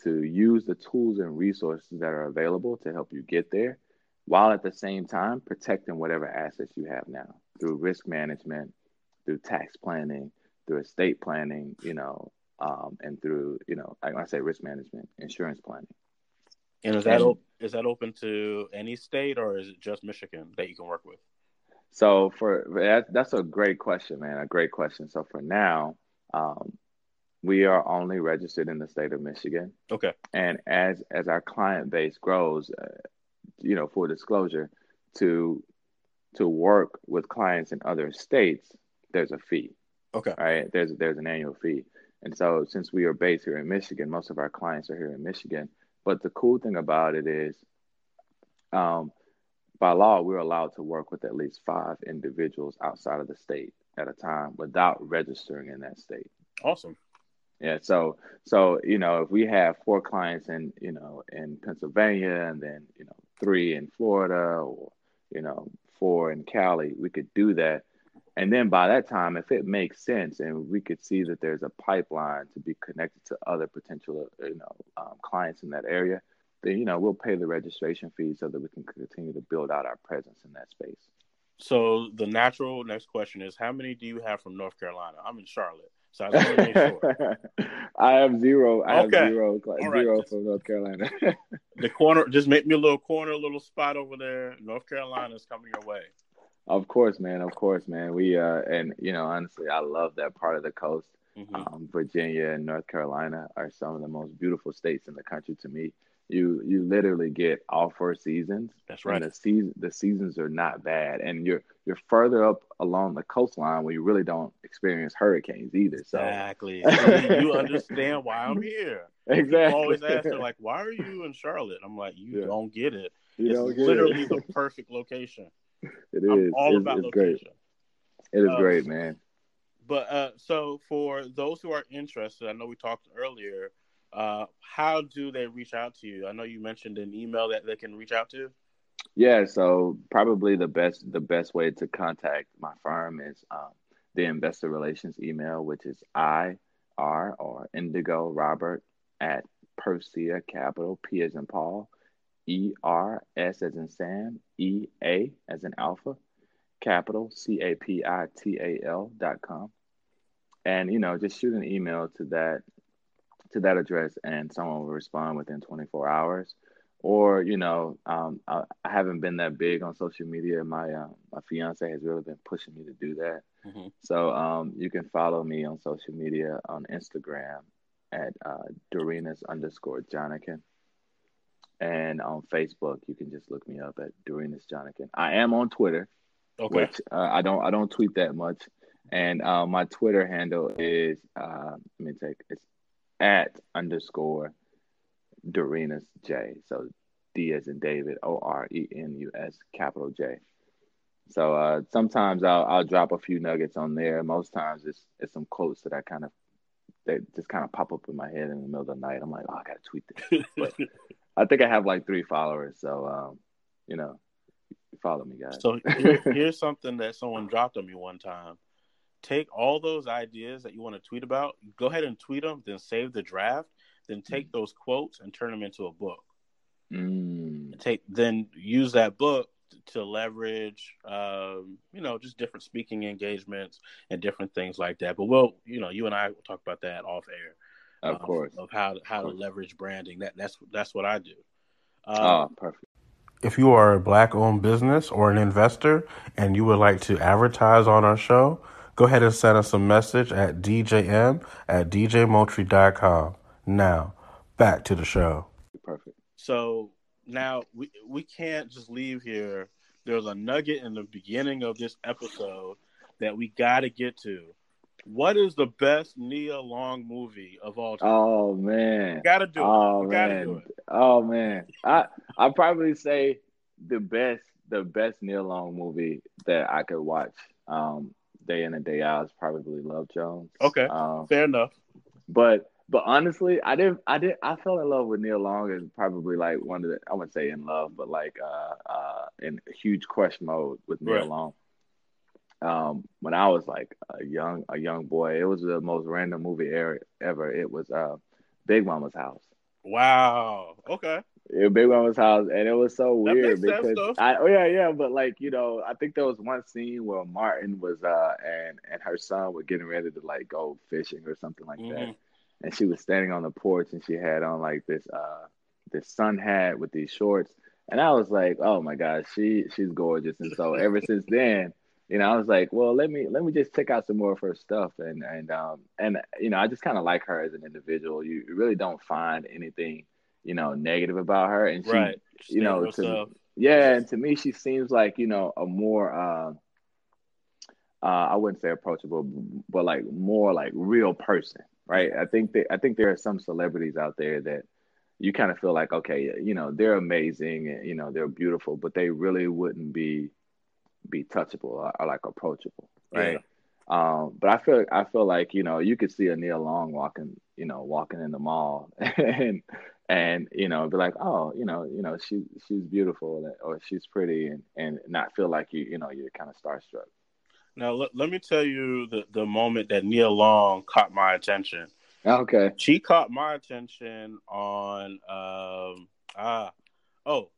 S2: to use the tools and resources that are available to help you get there while at the same time protecting whatever assets you have now through risk management, through tax planning, through estate planning, you know, um, and through, you know, I, when I say risk management, insurance planning.
S1: And is that op- is that open to any state or is it just Michigan that you can work with?
S2: So for that, that's a great question, man. A great question. So for now, um, we are only registered in the state of Michigan.
S1: Okay.
S2: And as as our client base grows, uh, you know, for disclosure, to to work with clients in other states, there's a fee.
S1: Okay.
S2: Right. There's there's an annual fee. And so since we are based here in Michigan, most of our clients are here in Michigan. But the cool thing about it is, um, by law, we're allowed to work with at least five individuals outside of the state at a time without registering in that state.
S1: Awesome.
S2: Yeah, so so you know, if we have four clients in you know in Pennsylvania and then you know three in Florida or you know four in Cali, we could do that. And then by that time, if it makes sense and we could see that there's a pipeline to be connected to other potential you know um, clients in that area, then you know we'll pay the registration fee so that we can continue to build out our presence in that space.
S1: So the natural next question is, how many do you have from North Carolina? I'm in Charlotte. So I want to make sure. <laughs>
S2: I have zero. I okay. have zero. Zero right. from North Carolina.
S1: the corner, just make me a little corner, a little spot over there. North Carolina is coming your way.
S2: Of course, man. Of course, man. We uh, and you know, honestly, I love that part of the coast. Mm-hmm. Um, Virginia and North Carolina are some of the most beautiful states in the country to me you you literally get all four seasons.
S1: That's right.
S2: the season the seasons are not bad, and you're you're further up along the coastline where you really don't experience hurricanes either. So.
S1: Exactly. <laughs> you understand why I'm here.
S2: Exactly.
S1: People always ask her like, "Why are you in Charlotte?" I'm like, "You yeah. don't get it. You it's literally it. the perfect location.
S2: It is. I'm
S1: all
S2: it's,
S1: about
S2: it's
S1: location.
S2: Great. It is uh, great, man.
S1: But uh, so for those who are interested, I know we talked earlier uh, how do they reach out to you? I know you mentioned an email that they can reach out to.
S2: Yeah, so probably the best the best way to contact my firm is um, the investor relations email, which is I R or Indigo Robert at Persea Capital, P as in Paul, E R S as in Sam, E A as in Alpha, Capital C A P I T A L dot com. And you know, just shoot an email to that to that address, and someone will respond within 24 hours. Or you know, um, I, I, haven't been that big on social media. My uh, my fiance has really been pushing me to do that. Mm-hmm. So um, you can follow me on social media on Instagram at uh, Dorenus underscore Jonikin. And on Facebook, you can just look me up at Dorenus Jonikin. I am on Twitter, okay. which uh, I don't I don't tweet that much. And uh, my Twitter handle is uh, let me take it's at underscore Dorenus J. So D as in David, O R E N U S, capital J. So uh, sometimes I'll I'll drop a few nuggets on there. Most times it's it's some quotes that I kind of that just kind of pop up in my head in the middle of the night. I'm like, oh, I gotta tweet this. <laughs> But I think I have like three followers, so um, you know, follow me, guys.
S1: So here, here's something that someone dropped on me one time. Take all those ideas that you want to tweet about, go ahead and tweet them, then save the draft, then take those quotes and turn them into a book. Mm. Take then use that book to leverage, um, you know, just different speaking engagements and different things like that. But we'll, you know, you and I will talk about that off air.
S2: Of um, course.
S1: Of how how to leverage branding. That that's that's what I do.
S2: Um, oh, perfect.
S3: If you are a black owned business or an investor and you would like to advertise on our show, go ahead and send us a message at djm at djmoultrie.com. Now, back to the show.
S2: Perfect.
S1: So now we we can't just leave here. There's a nugget in the beginning of this episode that we got to get to. What is the best Nia Long movie of all time?
S2: Oh man,
S1: got to do it.
S2: Oh man, do it. oh man. I I probably say the best the best Nia Long movie that I could watch um, day in and day out is probably Love Jones.
S1: Okay, um, fair enough.
S2: But but honestly, I didn't I did I fell in love with Nia Long as probably like one of the I wouldn't say in love, but like uh uh in huge crush mode with Nia right. Long um, when I was like a young a young boy. It was the most random movie ever. ever. It was uh, Big Mama's House.
S1: Wow. Okay.
S2: Yeah, Big Mama's house, and it was so weird because I, oh yeah, yeah, but like you know, I think there was one scene where Martin was uh and and her son were getting ready to like go fishing or something like mm-hmm. that, and she was standing on the porch and she had on like this uh this sun hat with these shorts, and I was like, oh my gosh, she she's gorgeous, and so ever since then you know, I was like, well, let me let me just check out some more of her stuff, and and um and you know, I just kind of like her as an individual. You really don't find anything, you know, negative about her, and she, right. you know, to, yeah, and to me, she seems like you know a more, uh, uh, I wouldn't say approachable, but like more like real person, right? I think that I think there are some celebrities out there that you kind of feel like, okay, you know, they're amazing, you know, they're beautiful, but they really wouldn't be be touchable or, like approachable, right? Yeah. Um, but I feel I feel like you know you could see a Nia Long walking, you know, walking in the mall, <laughs> and and you know be like, oh, you know, you know, she she's beautiful or she's pretty, and and not feel like you you know you're kind of starstruck.
S1: Now let, let me tell you the the moment that Nia Long caught my attention.
S2: Okay,
S1: she caught my attention on um ah oh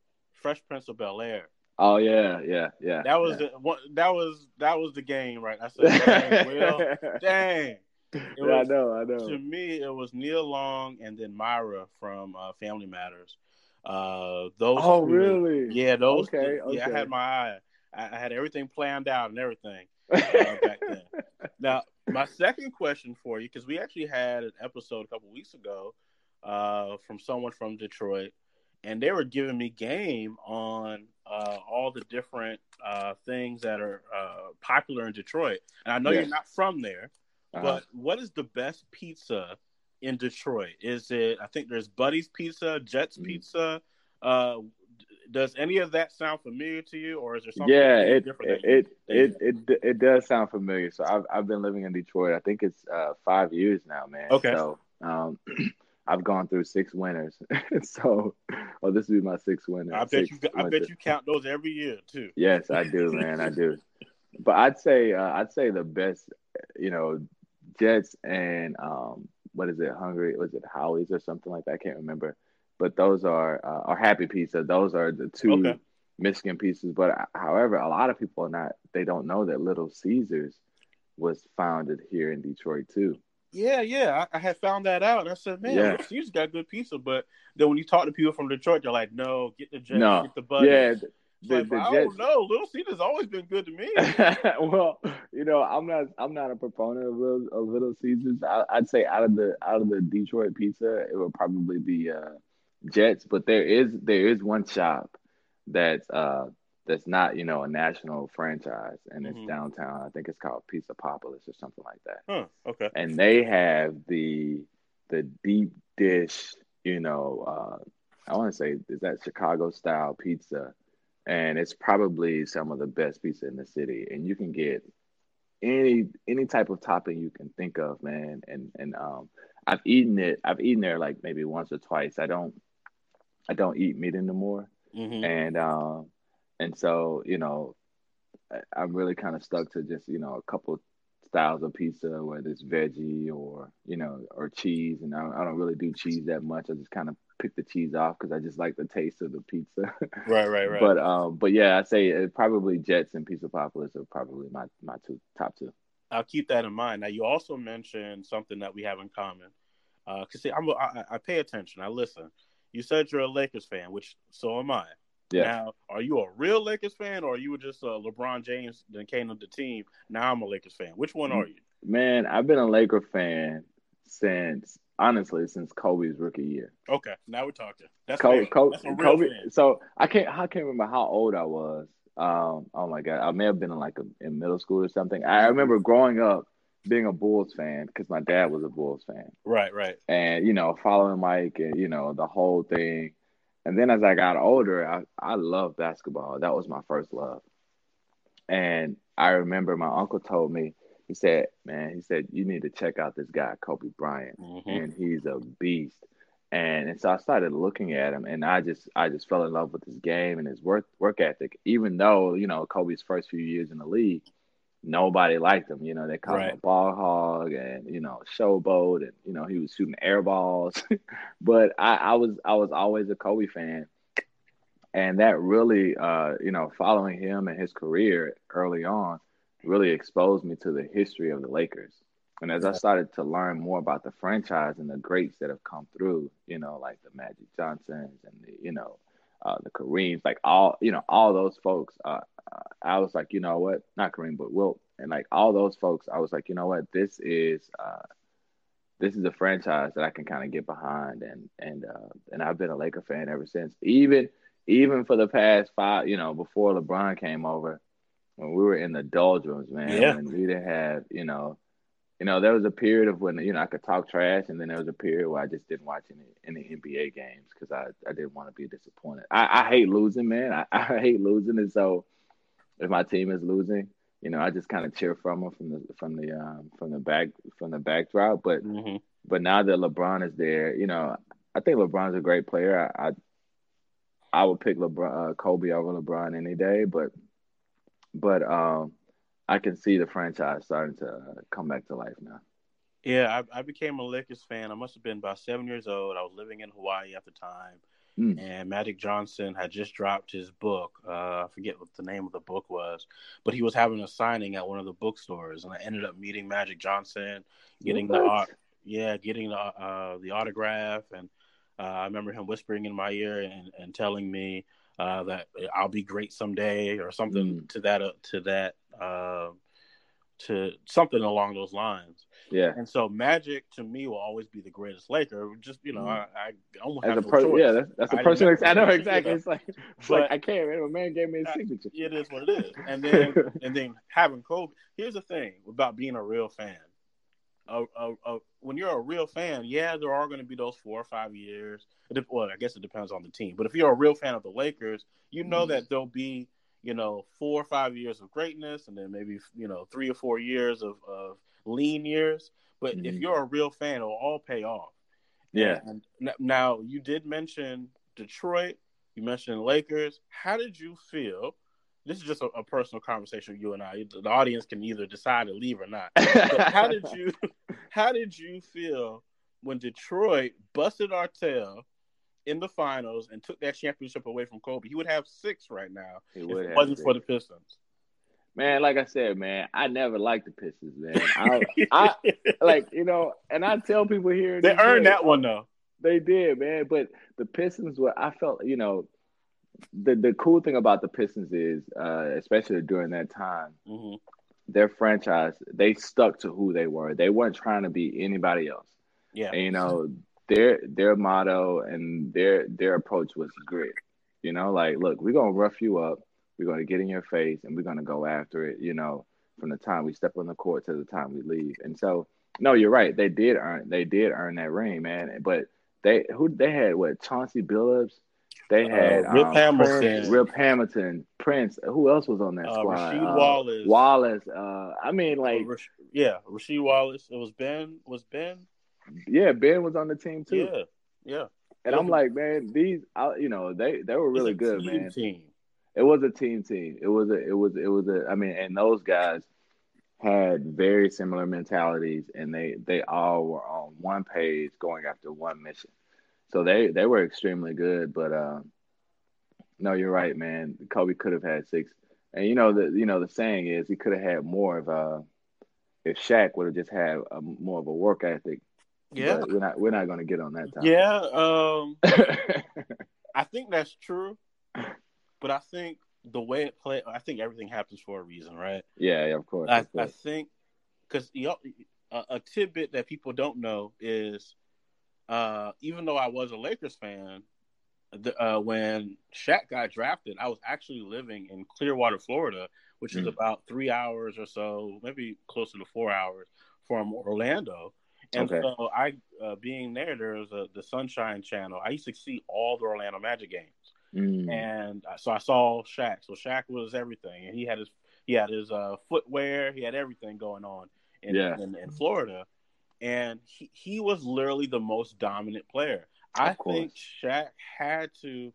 S1: Fresh Prince of Bel Air.
S2: Oh yeah, yeah, yeah.
S1: That was
S2: yeah.
S1: the what, that was that was the game, right? I said, dang, Will, <laughs> dang.
S2: It yeah, was, I know, I know.
S1: To me, it was Nia Long and then Myra from uh, Family Matters. Uh, those.
S2: Oh, two, really?
S1: Yeah, those.
S2: Okay,
S1: okay. Yeah, I had my eye. I, I had everything planned out and everything <laughs> uh, back then. Now, my second question for you, because we actually had an episode a couple weeks ago uh, from someone from Detroit, and they were giving me game on uh, all the different uh, things that are uh, popular in Detroit. And I know yes. you're not from there, uh-huh. but what is the best pizza in Detroit? Is it? I think there's Buddy's Pizza, Jets mm-hmm. Pizza. Uh, does any of that sound familiar to you, or is there something?
S2: Yeah, it it it, it it it does sound familiar. So I've I've been living in Detroit. I think it's uh, five years now, man.
S1: Okay.
S2: So um, <clears throat> I've gone through six winners. <laughs> so, oh, this will be my sixth winner.
S1: I bet you. I bet you count those every year too.
S2: Yes, I do, man. I do. But I'd say, uh, I'd say the best, you know, Jets and um, what is it? Hungry? Was it Howie's or something like that? I can't remember. But those are uh, or Happy Pizza. Those are the two okay. Michigan pieces. But uh, however, a lot of people are not. They don't know that Little Caesars was founded here in Detroit too.
S1: Yeah, yeah, I, I, had found that out, and I said, "Man,
S2: Yeah.
S1: Caesars got good pizza." But then when you talk to people from Detroit, they're like, "No, get the Jets,
S2: No.
S1: get the Buddy."
S2: Yeah,
S1: It's
S2: the,
S1: like,
S2: the
S1: I
S2: Jets.
S1: don't know. Little Caesars always been good to me. <laughs>
S2: well, you know, I'm not I'm not a proponent of little, of Little Caesars. I, I'd say out of the out of the Detroit pizza, it would probably be uh, Jets. But there is there is one shop that's uh that's not you know a national franchise, and it's
S1: Mhm.
S2: downtown. I think it's called Pizza Papalis or something like that.
S1: huh? Okay.
S2: And they have the the deep dish, you know, uh, I want to say is that Chicago style pizza, and it's probably some of the best pizza in the city. And you can get any any type of topping you can think of, man. And and um, I've eaten it. I've eaten there like maybe once or twice. I don't I don't eat meat anymore,
S1: hmm
S2: and um, and so you know, I, I'm really kind of stuck to just you know a couple styles of pizza, whether it's veggie or you know or cheese. And I don't, I don't really do cheese that much. I just kind of pick the cheese off because I just like the taste of the pizza. <laughs>
S1: Right, right, right.
S2: But um, but yeah, I say it, probably Jets and Pizza Papalis are probably my my two top two.
S1: I'll keep that in mind. Now, you also mentioned something that we have in common. Uh, Because see, I'm, I, I pay attention. I listen. You said you're a Lakers fan, which so am I.
S2: Yeah.
S1: Now, are you a real Lakers fan, or are you just a LeBron James that came to the team? Now I'm a Lakers fan. Which one are you?
S2: Man, I've been a Laker fan since honestly since Kobe's rookie year.
S1: Okay, now we're talking. That's
S2: Kobe. Kobe,
S1: That's
S2: Kobe. So I can't. I can't remember how old I was. Um. Oh my god. I may have been in like a, in middle school or something. I remember growing up being a Bulls fan because my dad was a Bulls fan,
S1: Right, right.
S2: and you know following Mike and you know the whole thing. And then as I got older, I I loved basketball. That was my first love. And I remember my uncle told me. He said, "Man, he said you need to check out this guy, Kobe Bryant."
S1: hmm
S2: and he's a beast. And, and so I started looking at him, and I just I just fell in love with his game and his work work ethic. Even though you know Kobe's first few years in the league, nobody liked him. You know they called him a ball hog and you know showboat, and you know he was shooting air balls. <laughs> but I, I was I was always a Kobe fan, and that really uh, you know following him and his career early on really exposed me to the history of the Lakers. And as I started to learn more about the franchise and the greats that have come through, you know, like the Magic Johnsons and the, you know, uh, the Kareems, like all, you know, all those folks, uh, I was like, you know what, not Kareem, but Wilt, and like all those folks, I was like, you know what, this is, uh, this is a franchise that I can kind of get behind, and and uh, and I've been a Laker fan ever since. Even even for the past five, you know, before LeBron came over, when we were in the doldrums, man,
S1: Yeah.
S2: when we didn't have, you know, you know, there was a period of when you know I could talk trash, and then there was a period where I just didn't watch any any NBA games because I, I didn't want to be disappointed. I, I hate losing, man. I, <laughs> I hate losing, and so if my team is losing, you know, I just kind of cheer from them from the from the um, from the back from the backdrop. But
S1: hmm
S2: but now that LeBron is there, you know, I think LeBron's a great player. I I, I would pick LeBron uh, Kobe over LeBron any day, but but um, I can see the franchise starting to uh, come back to life now.
S1: Yeah, I, I became a Lakers fan. I must have been about seven years old. I was living in Hawaii at the time,
S2: Mm.
S1: and Magic Johnson had just dropped his book. Uh, I forget what the name of the book was, but he was having a signing at one of the bookstores, and I ended up meeting Magic Johnson, getting the art, yeah, getting the uh, the autograph, and uh, I remember him whispering in my ear and, and telling me uh, that I'll be great someday, or something
S2: Mm.
S1: to that uh, to that uh, to something along those lines.
S2: Yeah.
S1: And so Magic to me will always be the greatest Laker. Just you know,
S2: Mhm.
S1: I, I almost
S2: As
S1: have
S2: a
S1: no choice.
S2: yeah, that's, that's
S1: I
S2: a
S1: didn't
S2: person. I know
S1: to, you
S2: exactly.
S1: know.
S2: It's like, it's
S1: But-
S2: like I can't. Man, a man gave me
S1: I-
S2: signature.
S1: It is what it is. And <laughs> then and then having Kobe. Here's the thing about being a real fan. A, a, a, when you're a real fan, yeah, there are going to be those four or five years. Well, I guess it depends on the team. But if you're a real fan of the Lakers, you know
S2: Mhm.
S1: that there'll be you know four or five years of greatness, and then maybe you know three or four years of, of lean years. But if
S2: Mhm.
S1: you're a real fan, it'll all pay off.
S2: Yeah.
S1: And now you did mention Detroit. You mentioned Lakers. How did you feel? This is just a, a personal conversation with you and I. The audience can either decide to leave or not. But how did <laughs> you? How did you feel when Detroit busted our tail in the finals and took that championship away from Kobe? He would have six right now
S2: He
S1: if
S2: would
S1: it wasn't
S2: to.
S1: for the Pistons.
S2: Man, like I said, man, I never liked the Pistons, man. I, I <laughs> like you know, and I tell people here
S1: they earned that one though.
S2: They did, man. But the Pistons were, I felt, you know, the the cool thing about the Pistons is, uh, especially during that time, mm-hmm. their franchise they stuck to who they were. They weren't trying to be anybody else.
S1: Yeah,
S2: and, you know their their motto and their their approach was grit. You know, like look, we're gonna rough you up, we're gonna get in your face, and we're gonna go after it. You know, from the time we step on the court to the time we leave. And so, no, you're right. They did earn they did earn that ring, man. But they who they had what Chauncey Billups. They uh, had uh,
S1: Rip um, Hamilton,
S2: Prince, Rip Hamilton, Prince. Who else was on that uh, squad?
S1: Rasheed uh, Wallace.
S2: Wallace. Uh, I mean, like,
S1: Rash- yeah, Rasheed Wallace. It was Ben. Was Ben?
S2: Yeah, Ben was on the team too.
S1: Yeah, yeah.
S2: And I'm like, man, these, I, you know, they they were really good, man.
S1: Team.
S2: It was a team team. It was a, it was, it was a. I mean, and those guys had very similar mentalities, and they they all were on one page, going after one mission. So they they were extremely good. But uh, no, you're right, man. Kobe could have had six, and you know the you know the saying is he could have had more of a. If Shaq would have just had a, more of a work ethic,
S1: yeah,
S2: but we're not we're not going to get on that. Topic.
S1: Yeah, um, <laughs> I think that's true, but I think the way it played, I think everything happens for a reason, right?
S2: Yeah, yeah of course.
S1: I,
S2: of course.
S1: I think because a, a tidbit that people don't know is, uh, even though I was a Lakers fan, the, uh, when Shaq got drafted, I was actually living in Clearwater, Florida, which is mm. about three hours or so, maybe closer to four hours from Orlando. And okay. so I, uh, being there, there was a, the Sunshine Channel. I used to see all the Orlando Magic games, mm. and so I saw Shaq. So Shaq was everything, and he had his he had his uh, footwear, he had everything going on in,
S2: yeah.
S1: in, in Florida, and he he was literally the most dominant player. I think Shaq had to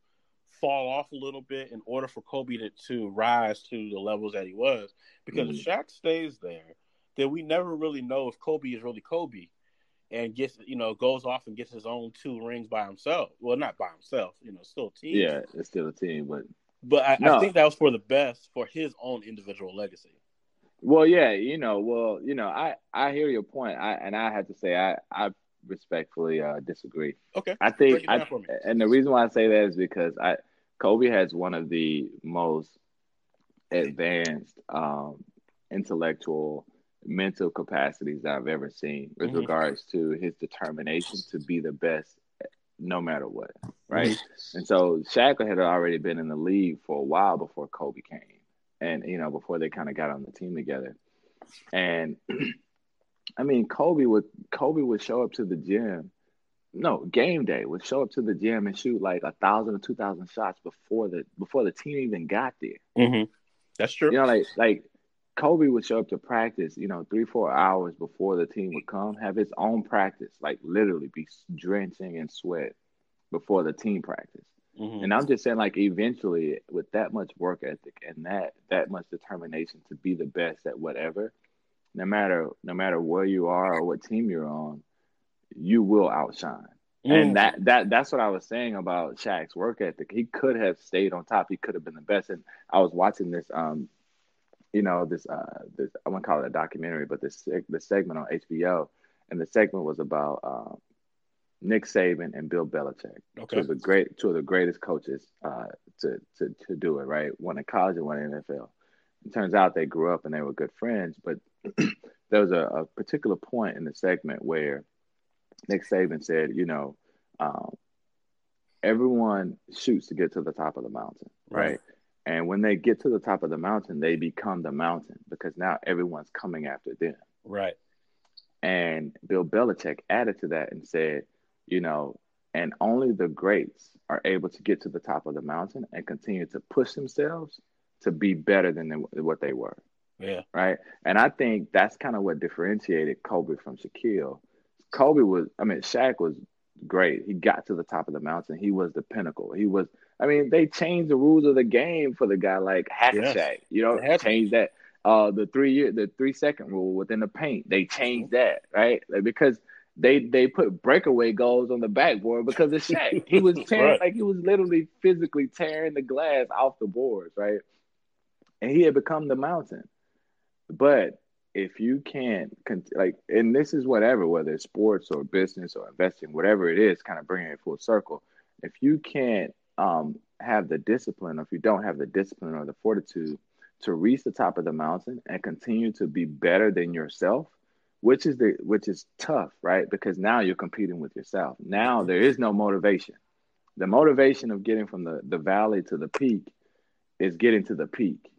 S1: fall off a little bit in order for Kobe to, to rise to the levels that he was. Because mm. if Shaq stays there, then we never really know if Kobe is really Kobe and gets you know goes off and gets his own two rings by himself. Well, not by himself, you know, still a team.
S2: Yeah, it's still a team, but
S1: but I, no. I think that was for the best for his own individual legacy.
S2: Well, yeah, you know, well, you know, I I hear your point, I and I have to say I I respectfully uh, disagree.
S1: Okay,
S2: I think I, and the reason why I say that is because I Kobe has one of the most advanced um, intellectual mental capacities I've ever seen with mm-hmm. regards to his determination to be the best no matter what. Right. Mm-hmm. And so Shaq had already been in the league for a while before Kobe came. And, you know, before they kind of got on the team together. And <clears throat> I mean, Kobe would Kobe would show up to the gym. No, game day would show up to the gym and shoot like a thousand or two thousand shots before the before the team even got there.
S1: Mm-hmm. That's true.
S2: You know, like like Kobe would show up to practice, you know, three, four hours before the team would come, have his own practice, like literally be drenching in sweat before the team practice. Mm-hmm. And I'm just saying, like, eventually, with that much work ethic and that that much determination to be the best at whatever, no matter no matter where you are or what team you're on, you will outshine. Mm-hmm. And that that that's what I was saying about Shaq's work ethic. He could have stayed on top. He could have been the best. And I was watching this um you know this uh this I won't call it a documentary, but this the segment on HBO, and the segment was about uh, Nick Saban and Bill Belichick, okay. two of the great two of the greatest coaches uh, to to to do it. Right, one in college and one in NFL. It turns out they grew up and they were good friends, but <clears throat> there was a, a, particular point in the segment where Nick Saban said, you know. Um, everyone shoots to get to the top of the mountain, right? right? And when they get to the top of the mountain, they become the mountain because now everyone's coming after them.
S1: Right.
S2: And Bill Belichick added to that and said, you know, and only the greats are able to get to the top of the mountain and continue to push themselves to be better than what they were.
S1: Yeah.
S2: Right. And I think that's kind of what differentiated Kobe from Shaquille. Kobe was, I mean, Shaq was great. He got to the top of the mountain. He was the pinnacle. He was I mean, they changed the rules of the game for the guy like Hack-a-Shaq. Yes. You know, changed that. Uh, the three year, the three second rule within the paint. They changed that, right? Like, because they they put breakaway goals on the backboard because of Shaq. He was <laughs> tearing right. like he was literally physically tearing the glass off the boards, right? And he had become the mountain. But if you can't like, and this is whatever, whether it's sports or business or investing, whatever it is, kind of bringing it full circle. If you can't um, have the discipline, or if you don't have the discipline or the fortitude to reach the top of the mountain and continue to be better than yourself, which is the which is tough, right? Because now you're competing with yourself. Now there is no motivation. The motivation of getting from the, the valley to the peak is getting to the peak.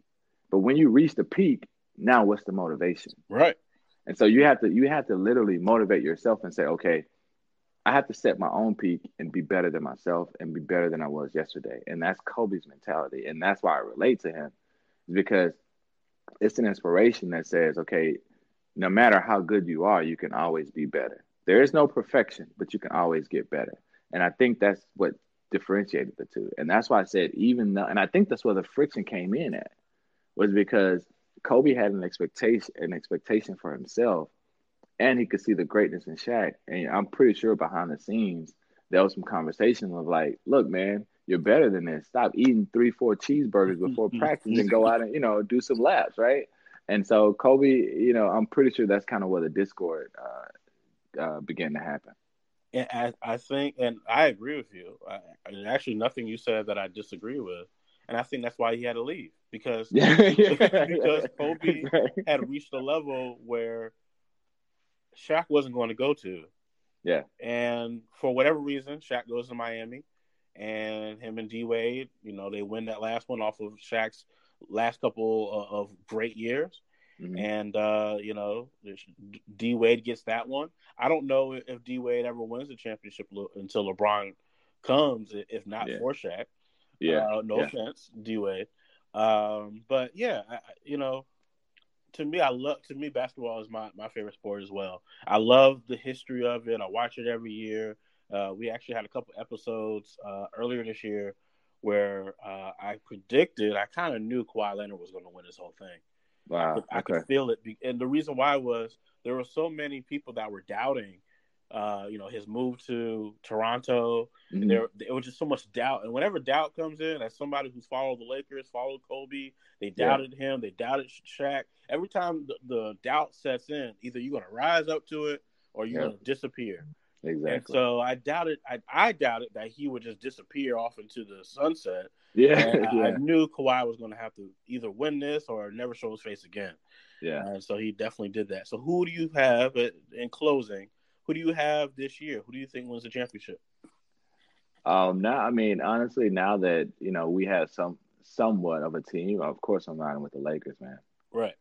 S2: But when you reach the peak, now what's the motivation?
S1: Right.
S2: And so you have to you have to literally motivate yourself and say, okay, I have to set my own peak and be better than myself and be better than I was yesterday. And that's Kobe's mentality. And that's why I relate to him. Because it's an inspiration that says, okay, no matter how good you are, you can always be better. There is no perfection, but you can always get better. And I think that's what differentiated the two. And that's why I said, even though, and I think that's where the friction came in at, was because Kobe had an expectation, an expectation for himself, and he could see the greatness in Shaq. And I'm pretty sure behind the scenes, there was some conversation of like, look, man, you're better than this. Stop eating three, four cheeseburgers before <laughs> practice and go out and, you know, do some laps, right? And so Kobe, you know, I'm pretty sure that's kind of where the discord uh, uh, began to happen.
S1: And I, I think, and I agree with you. I, actually, nothing you said that I disagree with, and I think that's why he had to leave because <laughs> yeah <laughs> because Kobe had reached a level where Shaq wasn't going to go to.
S2: Yeah,
S1: and for whatever reason, Shaq goes to Miami, and him and D Wade, you know, they win that last one off of Shaq's last couple of great years. Mm-hmm. And uh, you know, D Wade gets that one. I don't know if D Wade ever wins the championship until LeBron comes, if not yeah. for Shaq.
S2: Yeah.
S1: Uh, no
S2: yeah.
S1: offense, D Wade. Um, but yeah, I, you know, to me, I love to me basketball is my my favorite sport as well. I love the history of it. I watch it every year. Uh, we actually had a couple episodes uh, earlier this year where uh, I predicted, I kind of knew Kawhi Leonard was going to win this whole thing.
S2: Wow.
S1: I could feel it. And the reason why was there were so many people that were doubting, uh, you know, his move to Toronto. Mm-hmm. There, there was just so much doubt. And whenever doubt comes in, as somebody who's followed the Lakers, followed Kobe, they doubted yeah. him, they doubted Shaq. Every time the, the, doubt sets in, either you're going to rise up to it or you're yeah. going to disappear.
S2: Exactly.
S1: And so I doubted, I, I doubted that he would just disappear off into the sunset.
S2: Yeah,
S1: I, <laughs>
S2: yeah.
S1: I, knew Kawhi was going to have to either win this or never show his face again.
S2: Yeah,
S1: and so he definitely did that. So who do you have in closing? Who do you have this year? Who do you think wins the championship?
S2: Um, now I mean, honestly, now that you know we have some somewhat of a team, of course I'm riding with the Lakers, man.
S1: Right.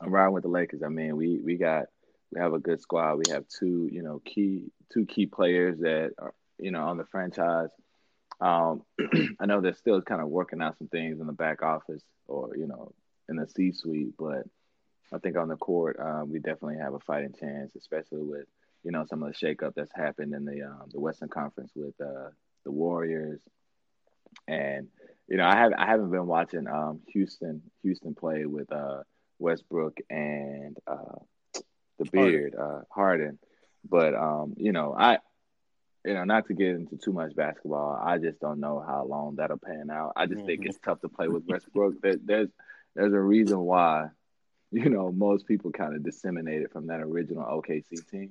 S2: I'm riding with the Lakers. I mean, we we got we have a good squad. We have two, you know, key two key players that are, you know, on the franchise. Um, <clears throat> I know they're still kind of working out some things in the back office or you know in the C-suite, but I think on the court um, we definitely have a fighting chance, especially with you know some of the shakeup that's happened in the um, the Western Conference with uh, the Warriors, and you know I have I haven't been watching um, Houston Houston play with uh, Westbrook and uh, the beard, Harden. uh, Harden. But um, you know, I you know, not to get into too much basketball, I just don't know how long that'll pan out. I just mm-hmm. think it's tough to play with Westbrook. there, there's there's a reason why, you know, most people kind of disseminated from that original OKC team.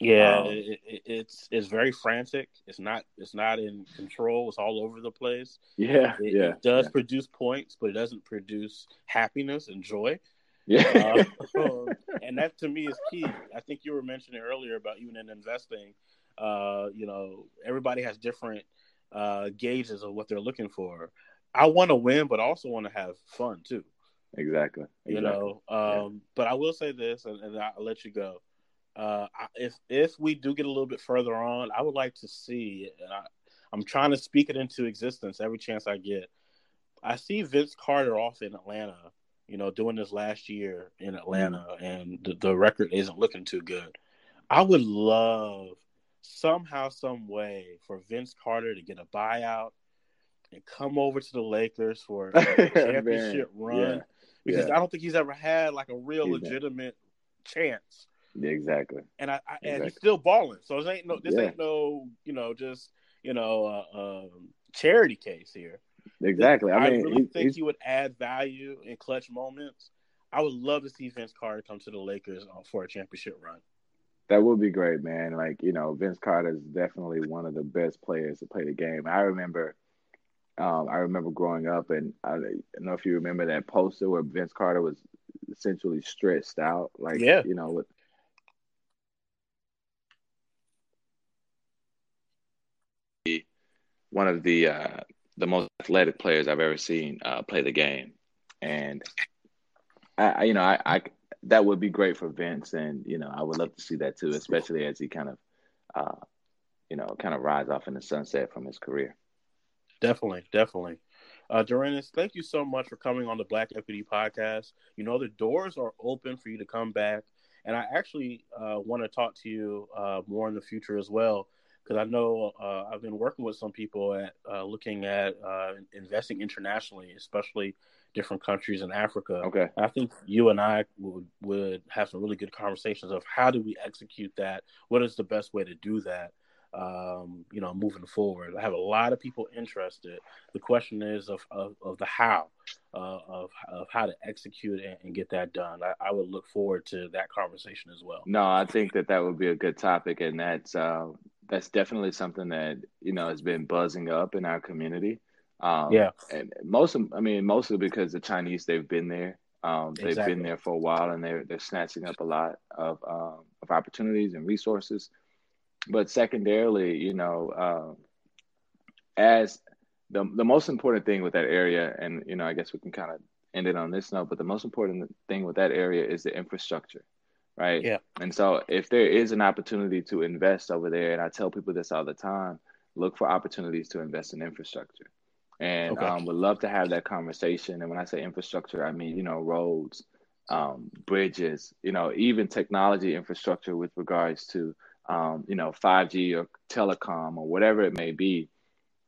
S1: Yeah, um, it, it, it's it's very frantic. It's not it's not in control. It's all over the place.
S2: Yeah,
S1: it,
S2: yeah.
S1: It does
S2: yeah.
S1: produce points, but it doesn't produce happiness and joy.
S2: Yeah.
S1: uh, <laughs> and that to me is key. I think you were mentioning earlier about even in investing, uh, you know, everybody has different uh, gauges of what they're looking for. I want to win, but also want to have fun too.
S2: Exactly.
S1: exactly. You know, um, yeah. but I will say this, and, and I'll let you go. Uh, if if we do get a little bit further on, I would like to see, and I, I'm trying to speak it into existence every chance I get. I see Vince Carter off in Atlanta you know, doing this last year in Atlanta, and the, the record isn't looking too good. I would love somehow, some way for Vince Carter to get a buyout and come over to the Lakers for a <laughs> championship run yeah. because yeah. I don't think he's ever had like a real he's legitimate chance.
S2: Yeah, exactly.
S1: And I, I exactly. and he's still balling. So this ain't no this ain't no you know just you know uh, um, charity case here.
S2: Exactly. I, mean, I
S1: really think he would add value in clutch moments. I would love to see Vince Carter come to the Lakers uh, for a championship run.
S2: That would be great, man. Like you know, Vince Carter is definitely one of the best players to play the game. I remember, um, I remember growing up, and I, I don't know if you remember that poster where Vince Carter was essentially stretched out, like
S1: Yeah.
S2: you know, with one of the uh, the most athletic players I've ever seen uh, play the game, and I, you know I, I that would be great for Vince, and you know I would love to see that too, especially as he kind of uh, you know kind of rise off in the sunset from his career.
S1: Definitely, definitely. Uh, Dorenus, thank you so much for coming on the Black Equity Podcast. You know, the doors are open for you to come back. And I actually uh, want to talk to you uh, more in the future as well, because I know uh, I've been working with some people at uh, looking at uh, investing internationally, especially different countries in Africa.
S2: Okay.
S1: I think you and I would, would have some really good conversations of how do we execute that? What is the best way to do that? um, you know, moving forward. I have a lot of people interested. The question is of of, of the how, uh, of of how to execute and, and get that done. I, I, would look forward to that conversation as well.
S2: No, I think that that would be a good topic, and that's uh, that's definitely something that you know has been buzzing up in our community. Um,
S1: yeah,
S2: and most of, I mean, mostly because the Chinese they've been there. Um, they've
S1: exactly.
S2: been there for a while, and they're they're snatching up a lot of um, of opportunities and resources but secondarily, you know, uh, as the the most important thing with that area, and you know, I guess we can kind of end it on this note, but the most important thing with that area is the infrastructure, right?
S1: Yeah.
S2: And so, if there is an opportunity to invest over there, and I tell people this all the time, look for opportunities to invest in infrastructure, and
S1: Okay.
S2: um, would love to have that conversation. And when I say infrastructure, I mean you know roads, um, bridges, you know, even technology infrastructure with regards to um, you know, 5G or telecom or whatever it may be,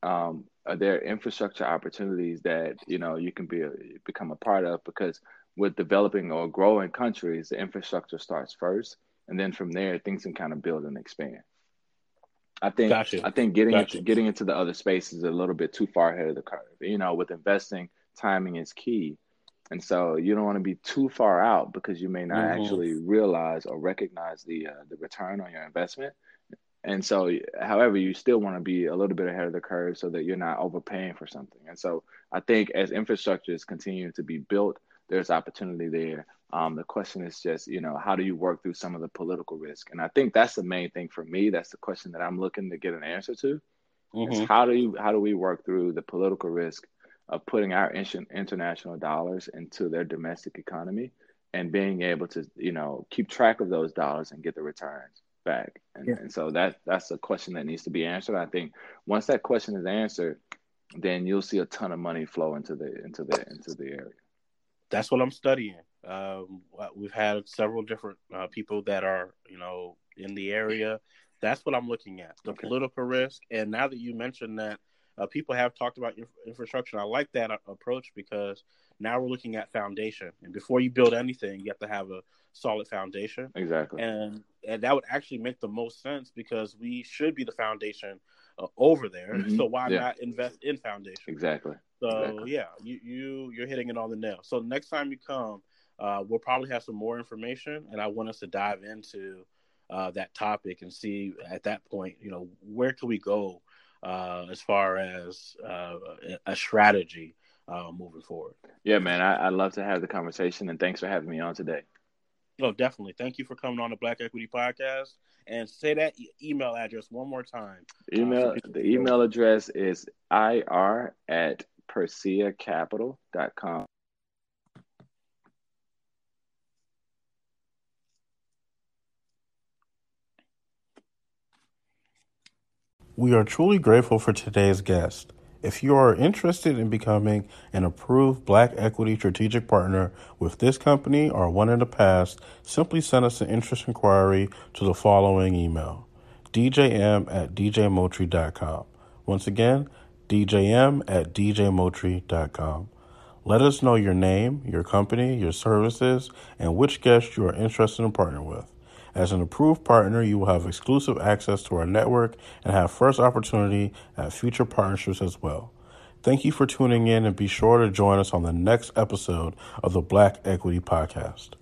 S2: um, are there infrastructure opportunities that you know you can be a, become a part of? Because with developing or growing countries, the infrastructure starts first, and then from there things can kind of build and expand. I think
S1: Gotcha.
S2: I think getting
S1: Gotcha.
S2: into getting into the other spaces is a little bit too far ahead of the curve. You know, with investing, timing is key. And so you don't want to be too far out because you may not
S1: Mhm.
S2: actually realize or recognize the uh, the return on your investment. And so, however, you still want to be a little bit ahead of the curve so that you're not overpaying for something. And so, I think as infrastructure is continuing to be built, there's opportunity there. Um, the question is just, you know, how do you work through some of the political risk? And I think that's the main thing for me. That's the question that I'm looking to get an answer to. Is
S1: Mhm.
S2: how do you how do we work through the political risk of putting our international dollars into their domestic economy and being able to you know keep track of those dollars and get the returns back and,
S1: Yeah.
S2: and so that that's a question that needs to be answered i think once that question is answered then you'll see a ton of money flow into the into the into the area
S1: That's what I'm studying. Um, we've had several different uh, people that are, you know, in the area. That's what I'm looking at the
S2: Okay.
S1: political risk. And now that you mentioned that, uh, people have talked about inf- infrastructure. I like that uh, approach because now we're looking at foundation. And before you build anything, you have to have a solid foundation.
S2: exactly
S1: And and that would actually make the most sense because we should be the foundation uh, over there.
S2: Mhm.
S1: So why
S2: Yeah.
S1: not invest in foundation?
S2: exactly
S1: So
S2: Exactly.
S1: yeah, you you you're hitting it on the nail. So next time you come, uh, we'll probably have some more information, and I want us to dive into uh, that topic and see at that point, you know, where can we go uh, as far as uh, a strategy uh, moving forward.
S2: yeah man I, i'd love to have the conversation and thanks for having me on today
S1: Oh, definitely. Thank you for coming on the Black Equity Podcast. And say that e- email address one more time.
S2: email
S1: for people
S2: the email address is ir at perseacapital.com
S3: We are truly grateful for today's guest. If you are interested in becoming an approved Black Equity Strategic Partner with this company or one in the past, simply send us an interest inquiry to the following email djm at djmotri.com. Once again, djm at djmotri.com. Let us know your name, your company, your services, and which guest you are interested in partnering with. As an approved partner, you will have exclusive access to our network and have first opportunity at future partnerships as well.
S1: Thank you for tuning in and be sure to join us on the next episode of the Black Equity Podcast.